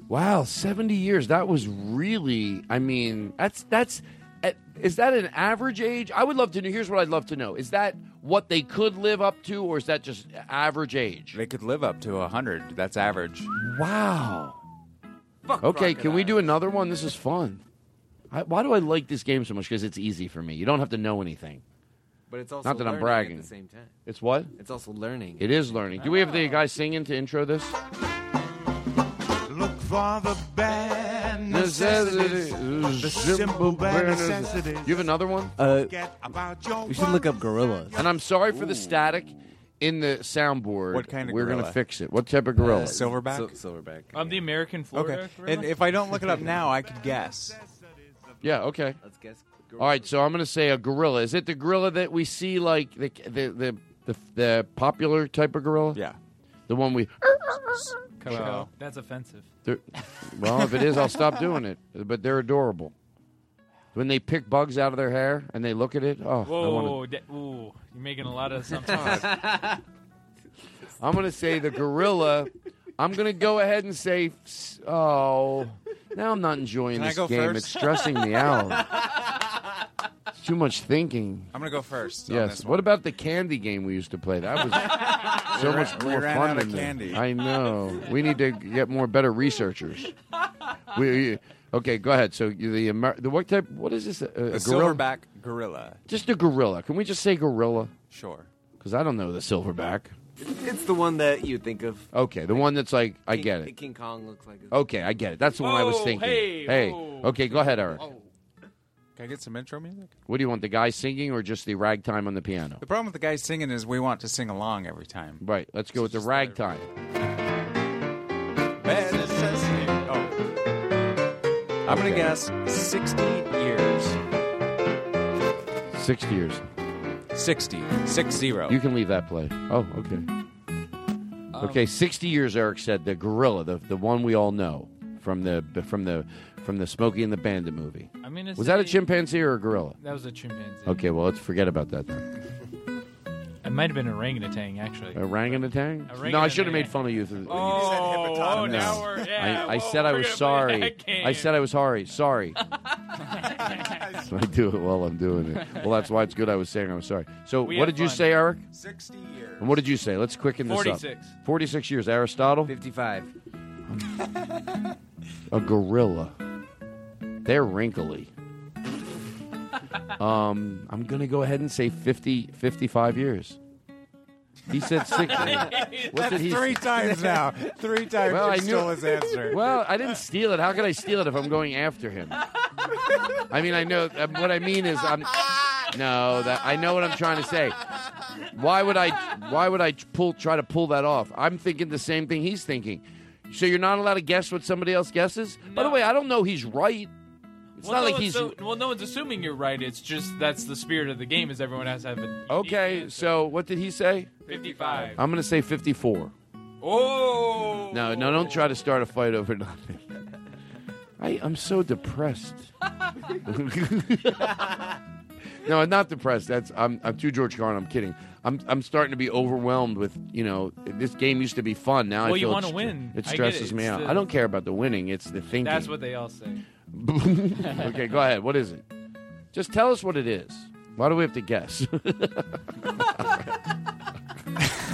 wow, seventy years. That was really. I mean, that's that's. Uh, Is that an average age? I would love to know. Here's what I'd love to know: Is that what they could live up to, or is that just average age? they could live up to 100. That's average. Wow. okay, can we do another one? This is fun. I, why do I like this game so much? Because it's easy for me. You don't have to know anything. But it's also Not that I'm bragging. at the same time. It's what? It's also learning. It is learning. Do we have the guy singing to intro this? Look for the bad necessities. The simple bad necessities. You have another one? Uh, Forget about your we should look up gorillas. And I'm sorry for the static in the soundboard. What kind of gorilla? We're gonna gorilla? fix it. What type of gorilla? Silverback. Sil- silverback. I'm the American Florida. okay. gorilla? And if I don't look it up now, I could guess. yeah. Okay. Let's guess. All right. So I'm gonna say a gorilla. Is it the gorilla that we see like the the the the, the popular type of gorilla? Yeah. The one we. That's offensive. They're- well, if it is, I'll stop doing it. But they're adorable. When they pick bugs out of their hair and they look at it, oh, Whoa, wanna, da- ooh, you're making a lot of assumptions. I'm going to say the gorilla. I'm going to go ahead and say, oh, now I'm not enjoying Can I this go game. first? It's stressing me out. It's too much thinking. I'm gonna go first. Yes. What about the candy game we used to play? That was so much more fun than candy. I know. We need to get more better researchers. We, okay, go ahead. So the Amer- the what type? What is this? A, a A gorilla? silverback gorilla. Just a gorilla. Can we just say gorilla? Sure. Because I don't know the silverback. It's the one that you think of. Okay, the one that's like I King- get it. King Kong looks like. A, Okay, I get it. That's the one I was Whoa, thinking. hey, whoa. Oh. okay, go ahead, Eric. Oh. Can I get some intro music? What do you want? The guy singing or just the ragtime on the piano? The problem with the guy singing is we want to sing along every time. Right. Let's go with the ragtime. Bad necessity. Oh. I'm gonna guess 60 years. Sixty years. 60. Six zero. You can leave that play. Oh, okay. Um, okay, sixty years. Eric said the gorilla, the the one we all know from the from the from the Smokey and the Bandit movie. I'm gonna Was that a say- chimpanzee or a gorilla? That was a chimpanzee. Okay, well let's forget about that then. It might have been a orangutan, actually. Orangutan? Orangutan. No, I should have made fun of you. through- Oh, oh, No. now we're. Yeah, I, I whoa, said I we're was gonna play sorry. that game. I said I was sorry. Sorry. I do it while I'm doing it. Well, that's why it's good I was saying I'm sorry. So, We what have did you fun. say, Eric? 60 years. And what did you say? Let's quicken this 46. up. 46 46 years. Aristotle? 55. A gorilla. They're wrinkly. um, I'm going to go ahead and say 50, 55 years. He said sixty. what That's did he three times now. Three times Well, you I knew stole his answer. Well, I didn't steal it. How could I steal it if I'm going after him? I mean, I know uh, what I mean is I'm. No, that I know what I'm trying to say. Why would I? Why would I pull try to pull that off? I'm thinking the same thing he's thinking. So you're not allowed to guess what somebody else guesses. By the way, I don't know he's right. It's well, not no like one's he's so- well, no one's assuming you're right. It's just that's the spirit of the game. Is everyone has to have a okay. So what did he say? 55. I'm going to say 54. Oh. No, no, don't try to start a fight over nothing. I, I'm so depressed. no, I'm not depressed. That's I'm I'm too George Carlin. I'm kidding. I'm I'm starting to be overwhelmed with you know this game used to be fun. Now Well, I you feel wanna it, win. It stresses it. me out. the- I don't care about the winning. It's the thinking. That's what they all say. okay, go ahead. What is it? Just tell us what it is. Why do we have to guess?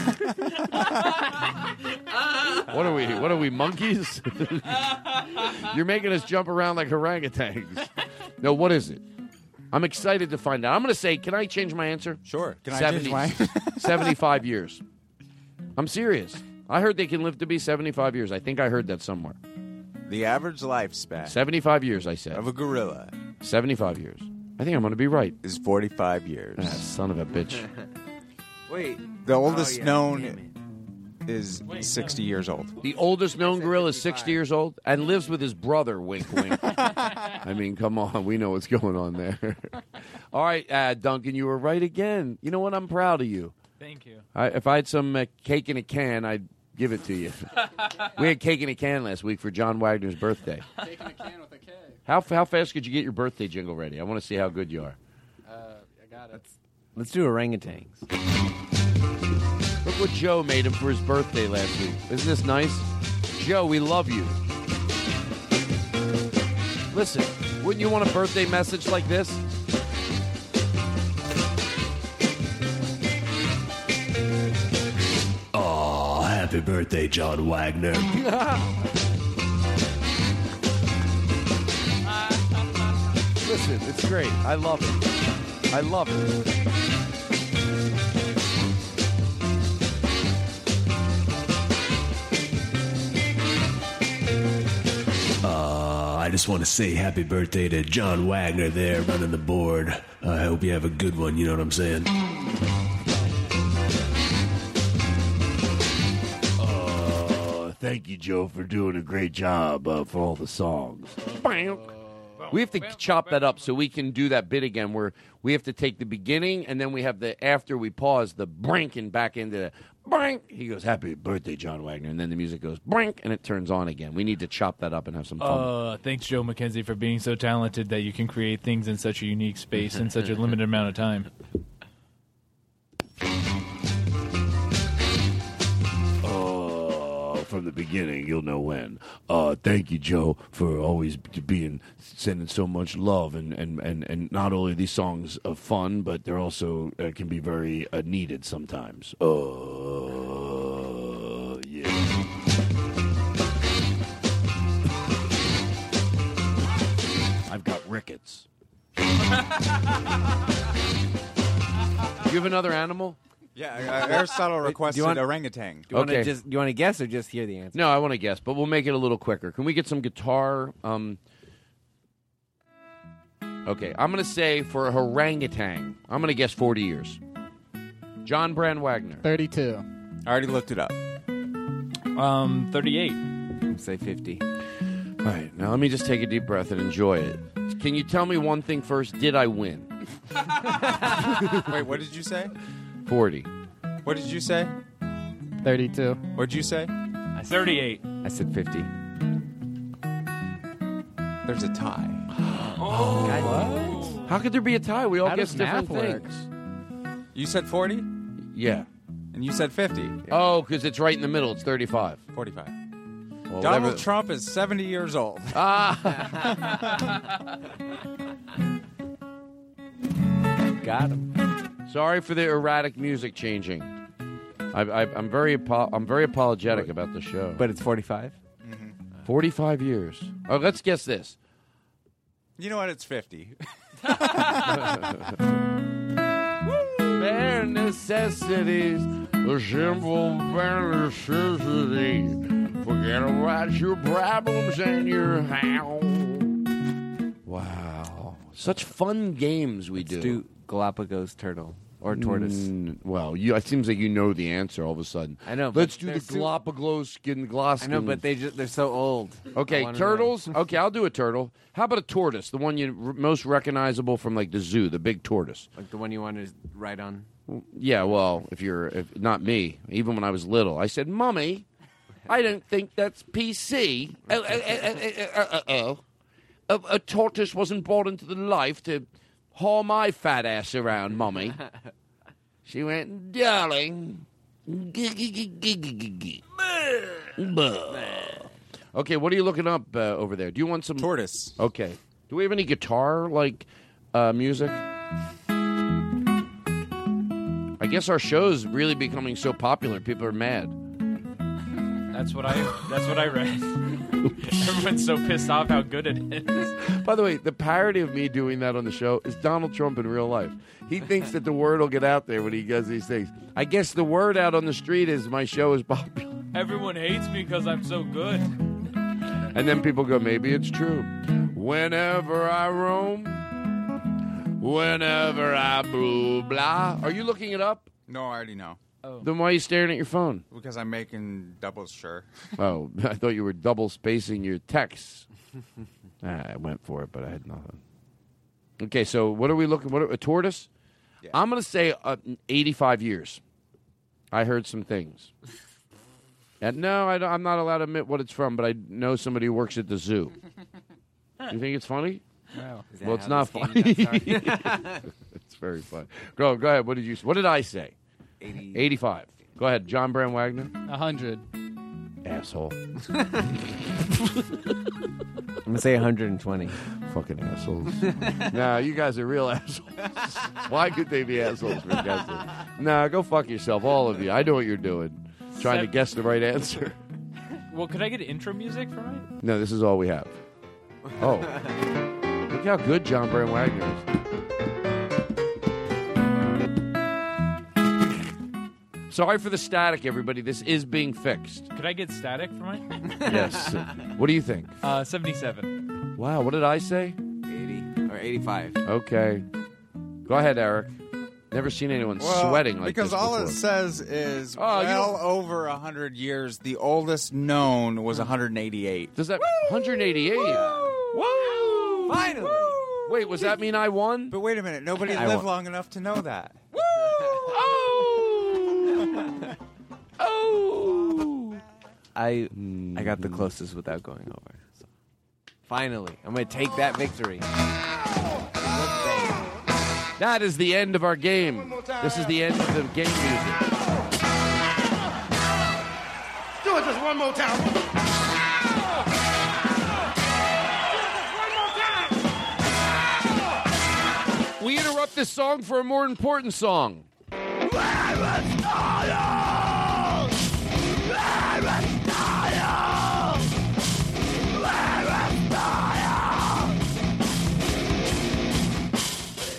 what are we? What are we monkeys? You're making us jump around like orangutans. No, what is it? I'm excited to find out. I'm going to say, can I change my answer? Sure. Can I change mine? 75 years. I'm serious. I heard they can live to be 75 years. I think I heard that somewhere. The average lifespan 75 years, I said. of a gorilla 75 years. I think I'm going to be right. is 45 years. Ah, son of a bitch. Wait. The oldest Oh, yeah. known is 60 years old. The oldest known gorilla is 60 years old and lives with his brother, wink, wink. I mean, come on. We know what's going on there. All right, uh, Duncan, you were right again. You know what? I'm proud of you. Thank you. I, if I had some uh, cake in a can, I'd give it to you. we had cake in a can last week for John Wagner's birthday. Taking a can with a K. How, how fast could you get your birthday jingle ready? I want to see how good you are. Uh, I got it. Let's do orangutans. Look what Joe made him for his birthday last week. Isn't this nice? Joe, we love you. Listen, wouldn't you want a birthday message like this? Oh, happy birthday, John Wagner. Listen, it's great. I love it. I love it. Just want to say happy birthday to John Wagner there running the board. I hope you have a good one, you know what I'm saying? Uh, thank you, Joe, for doing a great job uh, for all the songs. We have to chop that up so we can do that bit again where we have to take the beginning and then we have the after we pause the brink and back into the brink. He goes, Happy birthday, John Wagner. And then the music goes brink and it turns on again. We need to chop that up and have some fun. Uh, thanks, Joe McKenzie, for being so talented that you can create things in such a unique space in such a limited amount of time. from the beginning, you'll know when. Uh, thank you, Joe, for always being sending so much love, and and and, and not only are these songs of fun, but they're also uh, can be very uh, needed sometimes. Uh, yeah. I've got rickets. you have another animal? Yeah, uh, Aristotle requested you want, orangutan. Do you want to Okay. just do you want to guess or just hear the answer? No, I want to guess, but we'll make it a little quicker. Can we get some guitar? Um, okay, I'm going to say for a orangutan, I'm going to guess 40 years. John Brand Wagner. 32. I already looked it up. Um, 38. Say 50. All right, now let me just take a deep breath and enjoy it. Can you tell me one thing first? Did I win? Wait, what did you say? 40. What did you say? 32. What did you say? 38. I said 50. There's a tie. Oh. How could there be a tie? We all How guess does different math work? things. You said 40? Yeah. And you said 50. Oh, because it's right in the middle. It's 35. 45. Well, Donald whatever- Trump is 70 years old. Ah. Got him. Sorry for the erratic music changing. I, I, I'm very apo- I'm very apologetic about the show. But it's 45? Mm-hmm. 45 years. Oh, let's guess this. You know what? It's 50. Bare necessities. The simple bare necessity. Forget about your problems and your how. Wow. Such fun games we do. do Galapagos turtle or tortoise. Mm, well, you, it seems like you know the answer all of a sudden. I know, Let's do the su- Galapagos skin glass. I know, but they just, they're so old. Okay, turtles. Okay, I'll do a turtle. How about a tortoise? The one you r- most recognizable from like the zoo, the big tortoise. Like the one you want to ride on. Yeah, well, if you're if not me, even when I was little, I said, "Mummy, I don't think that's PC." Oh, oh, oh, oh, oh, oh, oh. A, a tortoise wasn't born into the life to haul my fat ass around, Mummy. she went, "Darling." Okay, what are you looking up uh, over there? Do you want some tortoise? Okay. Do we have any guitar like uh, music? I guess our show's really becoming so popular. People are mad. That's what I. That's what I read. Everyone's so pissed off how good it is. By the way, the parody of me doing that on the show is Donald Trump in real life. He thinks that the word will get out there when he does these things. I guess the word out on the street is my show is popular. Everyone hates me because I'm so good. And then people go, maybe it's true. Whenever I roam, whenever I blah blah. Are you looking it up? No, I already know. Then why are you staring at your phone? Because I'm making doubles sure. Oh, I thought you were double spacing your texts. Ah, I went for it, but I had nothing. Okay, so what are we looking? What are, a tortoise? I'm going to say uh, 85 years. I heard some things. And no, I am not allowed to admit what it's from, but I know somebody who works at the zoo. you think it's funny? No. Well, it's not funny. game got started? it's very funny. Go, go ahead. What did you? What did I say? 80. 85. Go ahead, John Brand Wagner. A hundred. Asshole. I'm gonna say 120. Fucking assholes. nah, you guys are real assholes. Why could they be assholes? For God's sake? Nah, go fuck yourself, all of you. I know what you're doing. Trying to Sev- guess the right answer. Well, could I get intro music for it? No, this is all we have. Oh. Look how good John Brand Wagner is. Sorry for the static, everybody. This is being fixed. Could I get static for mine? Yes. what do you think? Uh, 77. Wow, what did I say? 80 or 85. Okay. Go ahead, Eric. Never seen anyone Well, sweating like because this Because all before. it says is Oh, you well don't- over a hundred years. The oldest known was 188. Does that 188? Woo! Finally. Wait, was that mean I won? But wait a minute, nobody I lived won. long enough to know that. Woo! Oh! Oh! I hmm. I got the closest without going over. So. Finally, I'm gonna take that victory. That is the end of our game. This is the end of the game music. Do it just one more time. One more We interrupt this song for a more important song.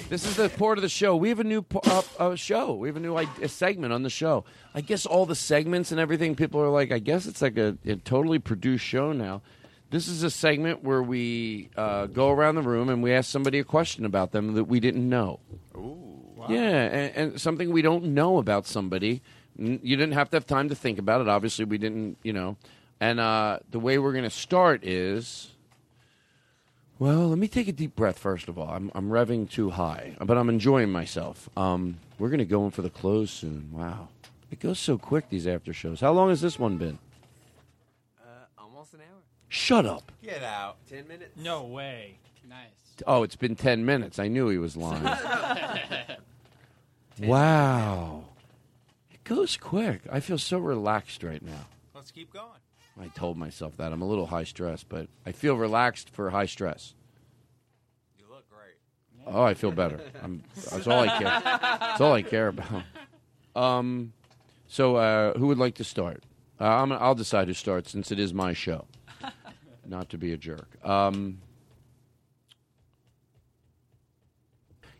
This is the part of the show. We have a new uh, uh, show. We have a new a segment on the show. I guess all the segments and everything, people are like, I guess it's like a, a totally produced show now. This is a segment where we uh, go around the room and we ask somebody a question about them that we didn't know. Ooh, wow. Yeah, and, and something we don't know about somebody. You didn't have to have time to think about it. Obviously, we didn't, you know. And uh, the way we're going to start is. Well, let me take a deep breath first of all. I'm, I'm revving too high, but I'm enjoying myself. Um, we're going to go in for the close soon. Wow. It goes so quick, these after shows. How long has this one been? Almost an hour. Shut up. Get out. Ten minutes. No way. Nice. Oh, it's been 10 minutes. I knew he was lying. wow. It goes quick. I feel so relaxed right now. Let's keep going. I told myself that. I'm a little high stress, but I feel relaxed for high stress. You look great. Oh, I feel better. I'm, that's all I care. That's all I care about. Um, so uh, who would like to start? Uh, I'm, I'll decide who starts since it is my show. Not to be a jerk. Um,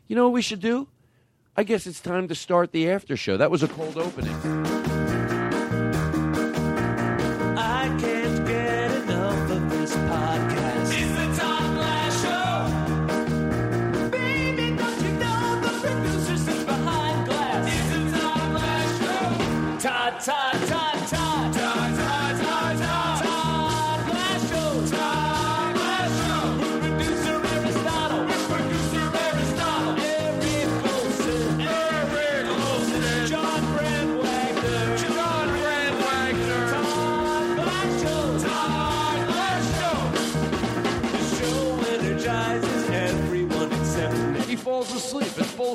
you know what we should do? I guess it's time to start the after show. That was a cold opening.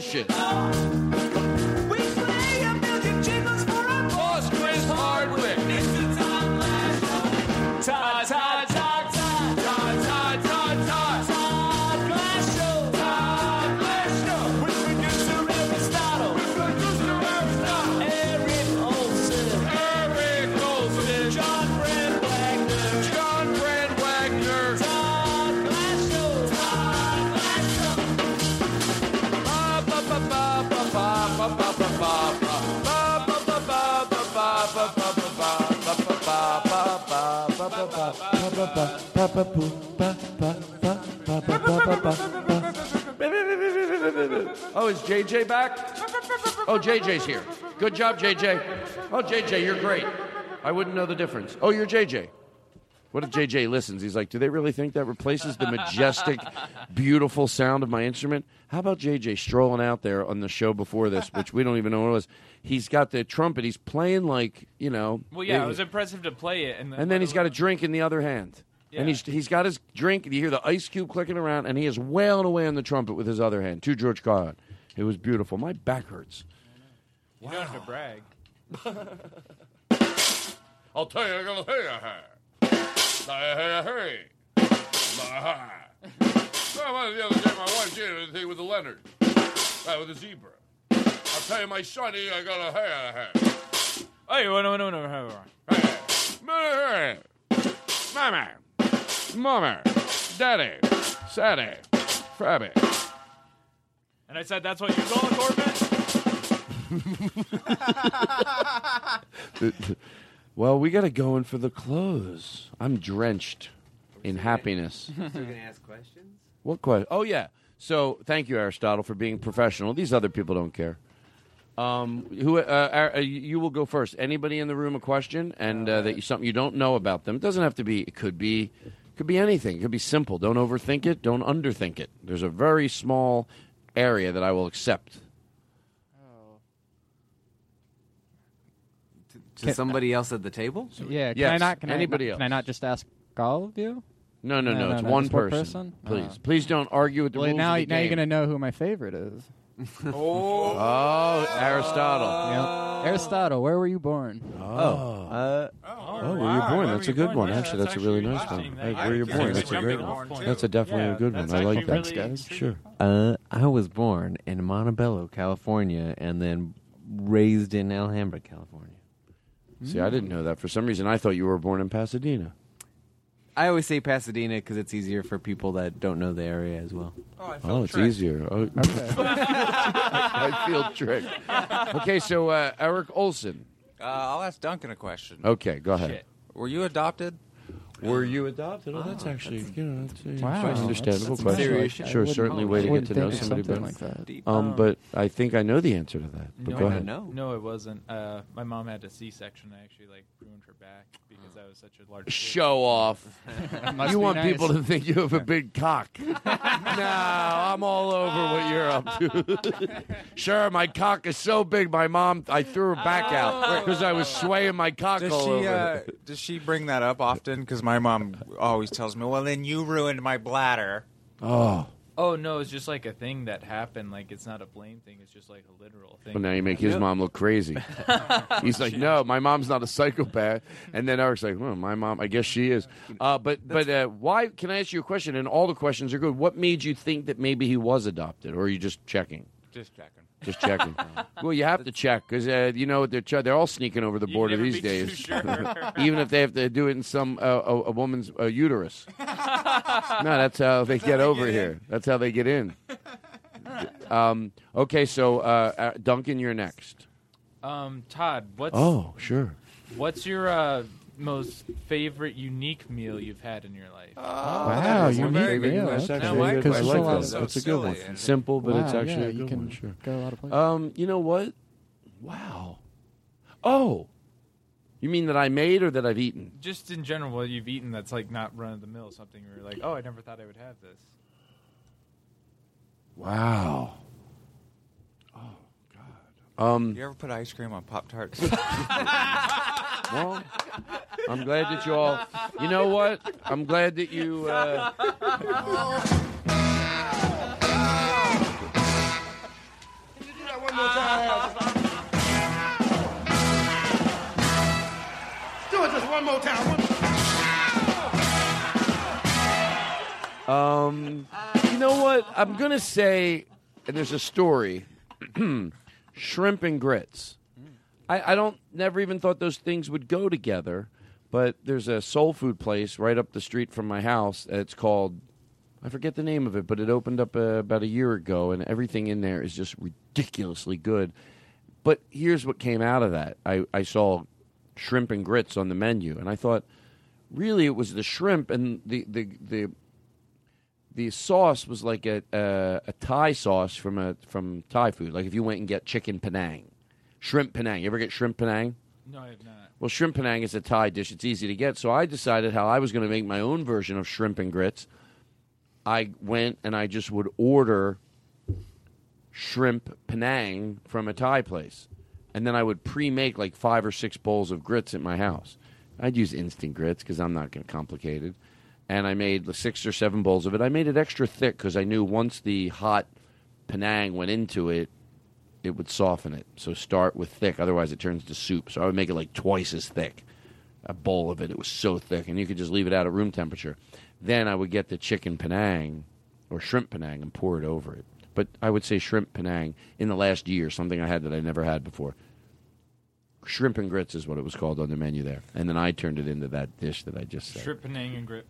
compulsion. Oh, is JJ back? Oh, JJ's here. Good job, JJ. Oh, JJ, you're great. I wouldn't know the difference. Oh, you're JJ. What if JJ listens? He's like, do they really think that replaces the majestic, beautiful sound of my instrument? How about JJ strolling out there on the show before this, which we don't even know what it was? He's got the trumpet. He's playing like, you know. Well, yeah, it was impressive to play it, and then, and then he's got a drink in the other hand. And he's he's got his drink. You hear the ice cube clicking around, and he is wailing away on the trumpet with his other hand. To George Carlin. It was beautiful. My back hurts. You don't have to brag. I'll tell you, I'm gonna tell you. Hey, hey, hey. Well, the other day, my wife did a thing with the Leonard, uh, with the zebra. I'll tell you, my son, he I got a hair. Hey, no, no, no, no, Hey, Mama, Mama, Daddy, Saddy, Frabby. And I said, "That's what you're going, Corbin." well, we got to go in for the close. I'm drenched in happiness. So you're gonna ask questions? What question? Oh yeah. So thank you, Aristotle, for being professional. These other people don't care. Um, who? Uh, uh, you will go first. Anybody in the room a question and uh, that you, something you don't know about them? It doesn't have to be. It could be. Could be anything. It could be simple. Don't overthink it. Don't underthink it. There's a very small area that I will accept. Oh. To somebody else at the table? Yeah, can Yes, I not? Can anybody I, else. Can I not just ask all of you? No, no, no. No, it's no, one just one person. person? Please, Oh. please don't argue with the well, rules now, of the now you're game. gonna know who my favorite is. Oh, oh Aristotle. Yep. Aristotle, where were you born? Oh. Uh, oh, where you born? That's a good one. Actually, that's a really nice one. Hey, where you born? That's a great one. That's a definitely a good one. I like that. Thanks, guys. Sure. Uh, I was born in Montebello, California, and then raised in Alhambra, California. See, I didn't know that. For some reason, I thought you were born in Pasadena. I always say Pasadena because it's easier for people that don't know the area as well. Oh, it's easier. Oh. I feel tricked. Okay, so uh, Eric Olson. Uh, I'll ask Duncan a question. Okay, go ahead. Were you adopted? Were you adopted? Oh, that's actually you know that's a Wow, quite an understandable that's- that's question. serious Sure, certainly I way to get to know somebody something better. like that. Deep. Um, Um, but I think I know the answer to that. But no, go I- ahead. No, it wasn't. Uh, my mom had a C-section. I actually like ruined her back because I was such a large. kid. Show off. You want nice. people to think you have a big cock. no, I'm all over what you're up to. sure, my cock is so big, my mom, I threw her back out because I was swaying my cock Does all she over. uh, does she bring that up often? Because my mom always tells me, "Well, then you ruined my bladder." oh. Oh no, it's just like a thing that happened. Like it's not a blame thing. It's just like a literal thing. Well, now you make his mom look crazy. He's like, no, my mom's not a psychopath. And then Eric's like, well, my mom, I guess she is. Uh, but but uh, why? Can I ask you a question? And all the questions are good. What made you think that maybe he was adopted, or are you just checking? Just checking. Just checking. well, you have to check because uh, you know they're ch- they're all sneaking over the border these days, sure. even if they have to do it in some uh, a, a woman's uh, uterus. no, that's how they get over here. That's how they get in. Um, okay, so uh, uh, Duncan, you're next. Um, Todd, what's Oh, sure. What's your uh, most favorite unique meal you've had in your life? Oh, Wow, That's a unique very good meal. question. Okay. That's actually a good- I like that. of- That's a good one. Simple, but it's actually yeah, a you good can one. Sure. Go a lot of places. Um, you know what? Wow. Oh, You mean that I made or that I've eaten? Just in general, what you've eaten that's like not run of the mill, something where you're like, oh, I never thought I would have this. Wow. Oh God. Um. You ever put ice cream on Pop Tarts? Well, I'm glad that you all. You know what? I'm glad that you. Uh, One more time. Do it just one more time. Um, you know what? I'm gonna say, and there's a story, shrimp and grits. I, I don't never even thought those things would go together, but there's a soul food place right up the street from my house. It's called I forget the name of it, but it opened up uh, about a year ago, and everything in there is just ridiculously good. But here's what came out of that: I, I saw shrimp and grits on the menu, and I thought, really, it was the shrimp and the the the the sauce was like a, a a Thai sauce from a from Thai food. Like if you went and get chicken Penang, shrimp Penang. You ever get shrimp Penang? No, I have not. Well, shrimp Penang is a Thai dish. It's easy to get. So I decided how I was going to make my own version of shrimp and grits. I went and I just would order shrimp Penang from a Thai place. And then I would pre make like five or six bowls of grits at my house. I'd use instant grits because I'm not going to complicate it. And I made the six or seven bowls of it. I made it extra thick because I knew once the hot Penang went into it, it would soften it. So start with thick, otherwise it turns to soup. So I would make it like twice as thick. A bowl of it, it was so thick, and you could just leave it out at room temperature. Then I would get the chicken Penang or shrimp Penang and pour it over it. But I would say shrimp Penang in the last year, something I had that I never had before. Shrimp and grits is what it was called on the menu there, and then I turned it into that dish that I just said. Shrimp Penang and grits.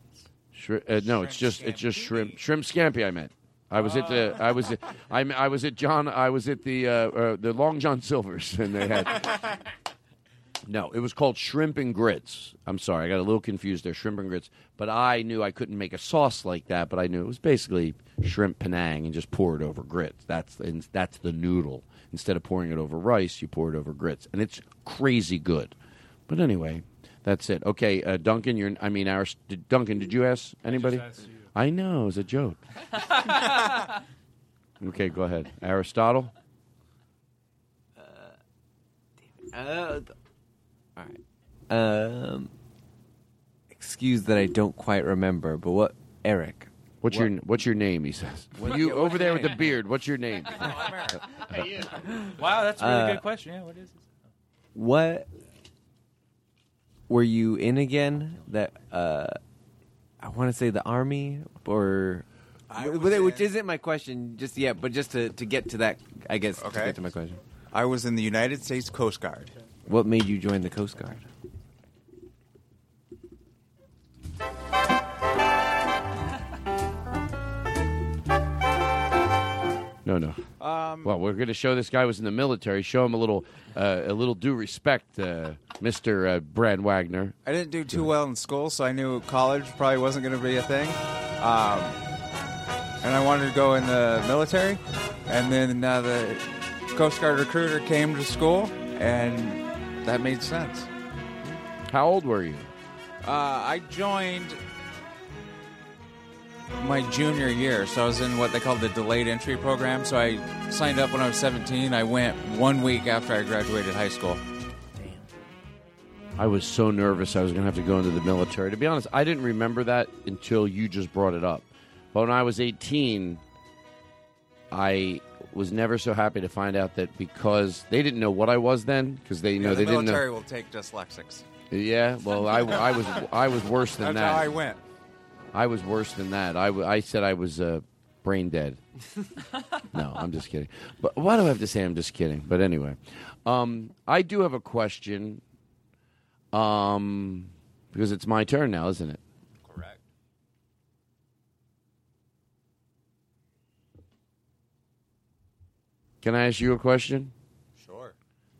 Shri- uh, no, it's just it's just shrimp shrimp scampi. I meant. I was at the I was at, I, I was at John I was at the uh, uh, the Long John Silver's and they had no it was called shrimp and grits. I'm sorry I got a little confused there shrimp and grits. But I knew I couldn't make a sauce like that. But I knew it was basically shrimp Penang and just pour it over grits. That's and that's the noodle. Instead of pouring it over rice, you pour it over grits, and it's crazy good. But anyway, that's it. Okay, uh, Duncan, you're. I mean, our did, Duncan, did you ask anybody? Asked you. I know, it was a joke. okay, go ahead. Aristotle. Uh, th- all right. Um, excuse that I don't quite remember, but what Eric? What's your What's your name? He says. What- you over there your with the beard. What's your name? Wow, that's a really Uh, good question. Yeah, what is it? What were you in again? That uh, I want to say the army or. Which, which isn't my question just yet, but just to, to get to that, I guess, to get to my question. I was in the United States Coast Guard. What made you join the Coast Guard? No, no. Um, well, we're going to show this guy was in the military. Show him a little, uh, a little due respect, uh, Mister uh, Brad Wagner. I didn't do too well in school, so I knew college probably wasn't going to be a thing. Um, and I wanted to go in the military. And then uh, the Coast Guard recruiter came to school, and that made sense. How old were you? Uh, I joined my junior year, so I was in what they call the delayed entry program. So I signed up when I was 17. I went one week after I graduated high school. Damn. I was so nervous I was going to have to go into the military. To be honest, I didn't remember that until you just brought it up. But when I was 18, I was never so happy to find out that because they didn't know what I was then, because they you know Yeah, the they didn't The military know. will take dyslexics. Yeah, well, I, I was I was worse than That's that. how I went. I was worse than that. I, w- I said I was uh, brain dead. no, I'm just kidding. But why do I have to say I'm just kidding? But anyway, um, I do have a question. Um, because it's my turn now, isn't it? Correct. Can I ask you a question? Sure.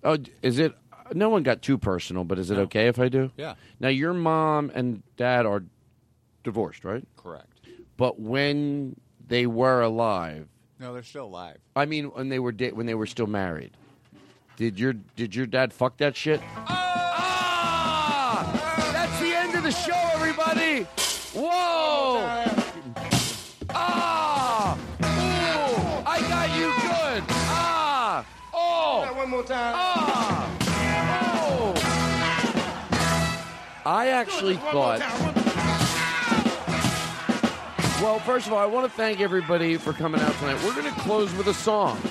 Oh, is it? No one got too personal, but is it okay if I do? Yeah. Now your mom and dad are divorced, right? Correct. But when they were alive, No, they're still alive. I mean, when they were da- when they were still married, did your did your dad fuck that shit? Oh! Ah! That's the end of the show, everybody. Whoa! Ah! Ooh! I got you good. Ah! Oh! One more time. Ah! Oh! I actually thought. Well, first of all, I want to thank everybody for coming out tonight. We're going to close with a song.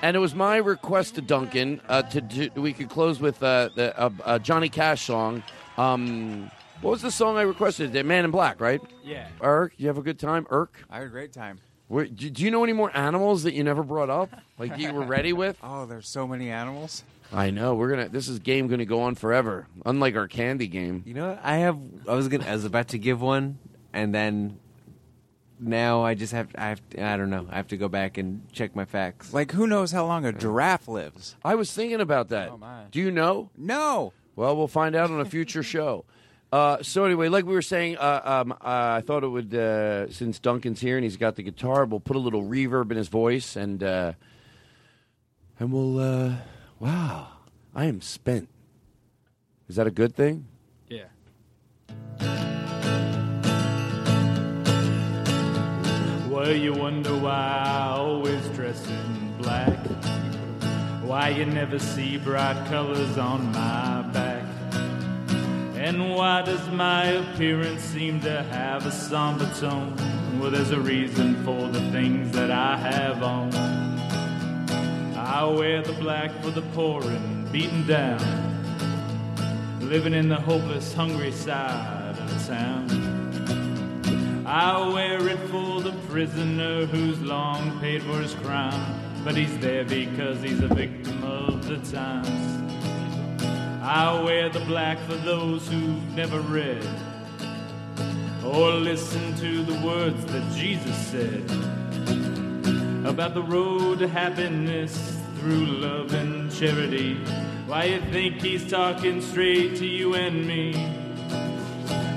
And it was my request to Duncan uh, to do, we could close with uh, the uh, uh, Johnny Cash song. Um, what was the song I requested? The Man in Black, right? Yeah. Irk, you have a good time? Irk? I had a great time. Where, do, do you know any more animals that you never brought up? Like you were ready with? Oh, there's so many animals. I know. We're gonna. This is game gonna go on forever. Unlike our candy game. You know, what? I have. I was gonna. I was about to give one, and then now I just have. I have. I don't know. I have to go back and check my facts. Like, who knows how long a giraffe lives? I was thinking about that. Oh, my. Do you know? No. Well, we'll find out on a future show. Uh, so anyway, like we were saying, uh, um, uh, I thought it would uh, since Duncan's here and he's got the guitar, we'll put a little reverb in his voice and uh, and we'll. Uh, wow, I am spent. Is that a good thing? Yeah. Well, you wonder why I always dress in black. Why you never see bright colors on my back. And why does my appearance seem to have a somber tone? Well, there's a reason for the things that I have on. I wear the black for the poor and beaten down, living in the hopeless, hungry side of town. I wear it for the prisoner who's long paid for his crime, but he's there because he's a victim of the times. I wear the black for those who've never read or listened to the words that Jesus said about the road to happiness through love and charity. Why you think he's talking straight to you and me?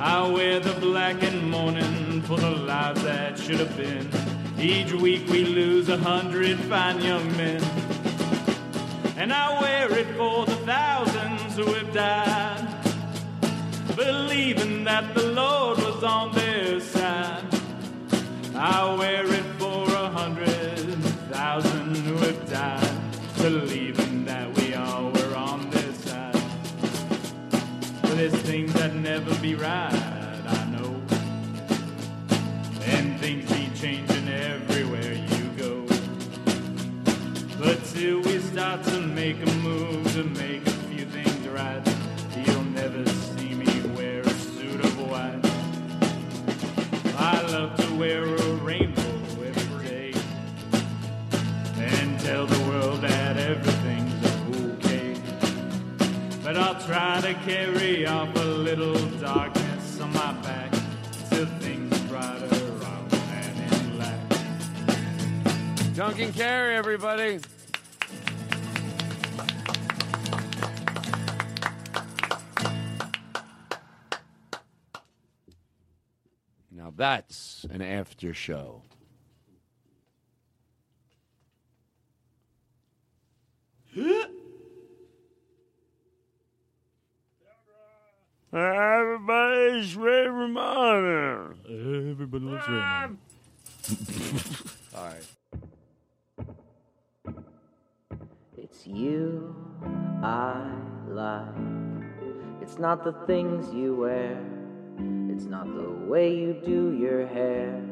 I wear the black in mourning for the lives that should have been. Each week we lose a hundred fine young men. And I wear it for the thousands who have died, believing that the Lord was on their side. I wear it for a hundred thousand who have died, believing that there's things that never be right, I know. And things be changing everywhere you go. But till we start to make a move to make a few things right, you'll never see me wear a suit of white. I love to wear a rainbow try to carry off a little darkness on my back till things are brighter on the man in black. Duncan Carey, everybody. Now that's an after show. Everybody's ready for mine. Everybody loves Raymond. Ah. All right. It's you I like. It's not the things you wear. It's not the way you do your hair.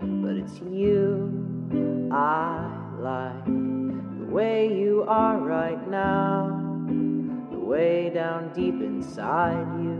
But it's you I like. The way you are right now. The way down deep inside you.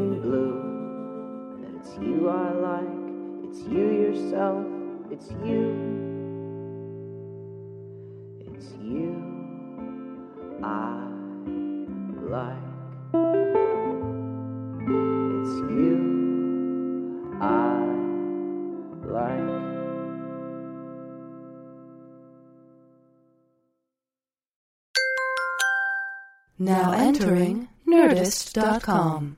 you I like, it's you yourself, it's you. It's you I like. It's you I like. Now entering Nerdist.com.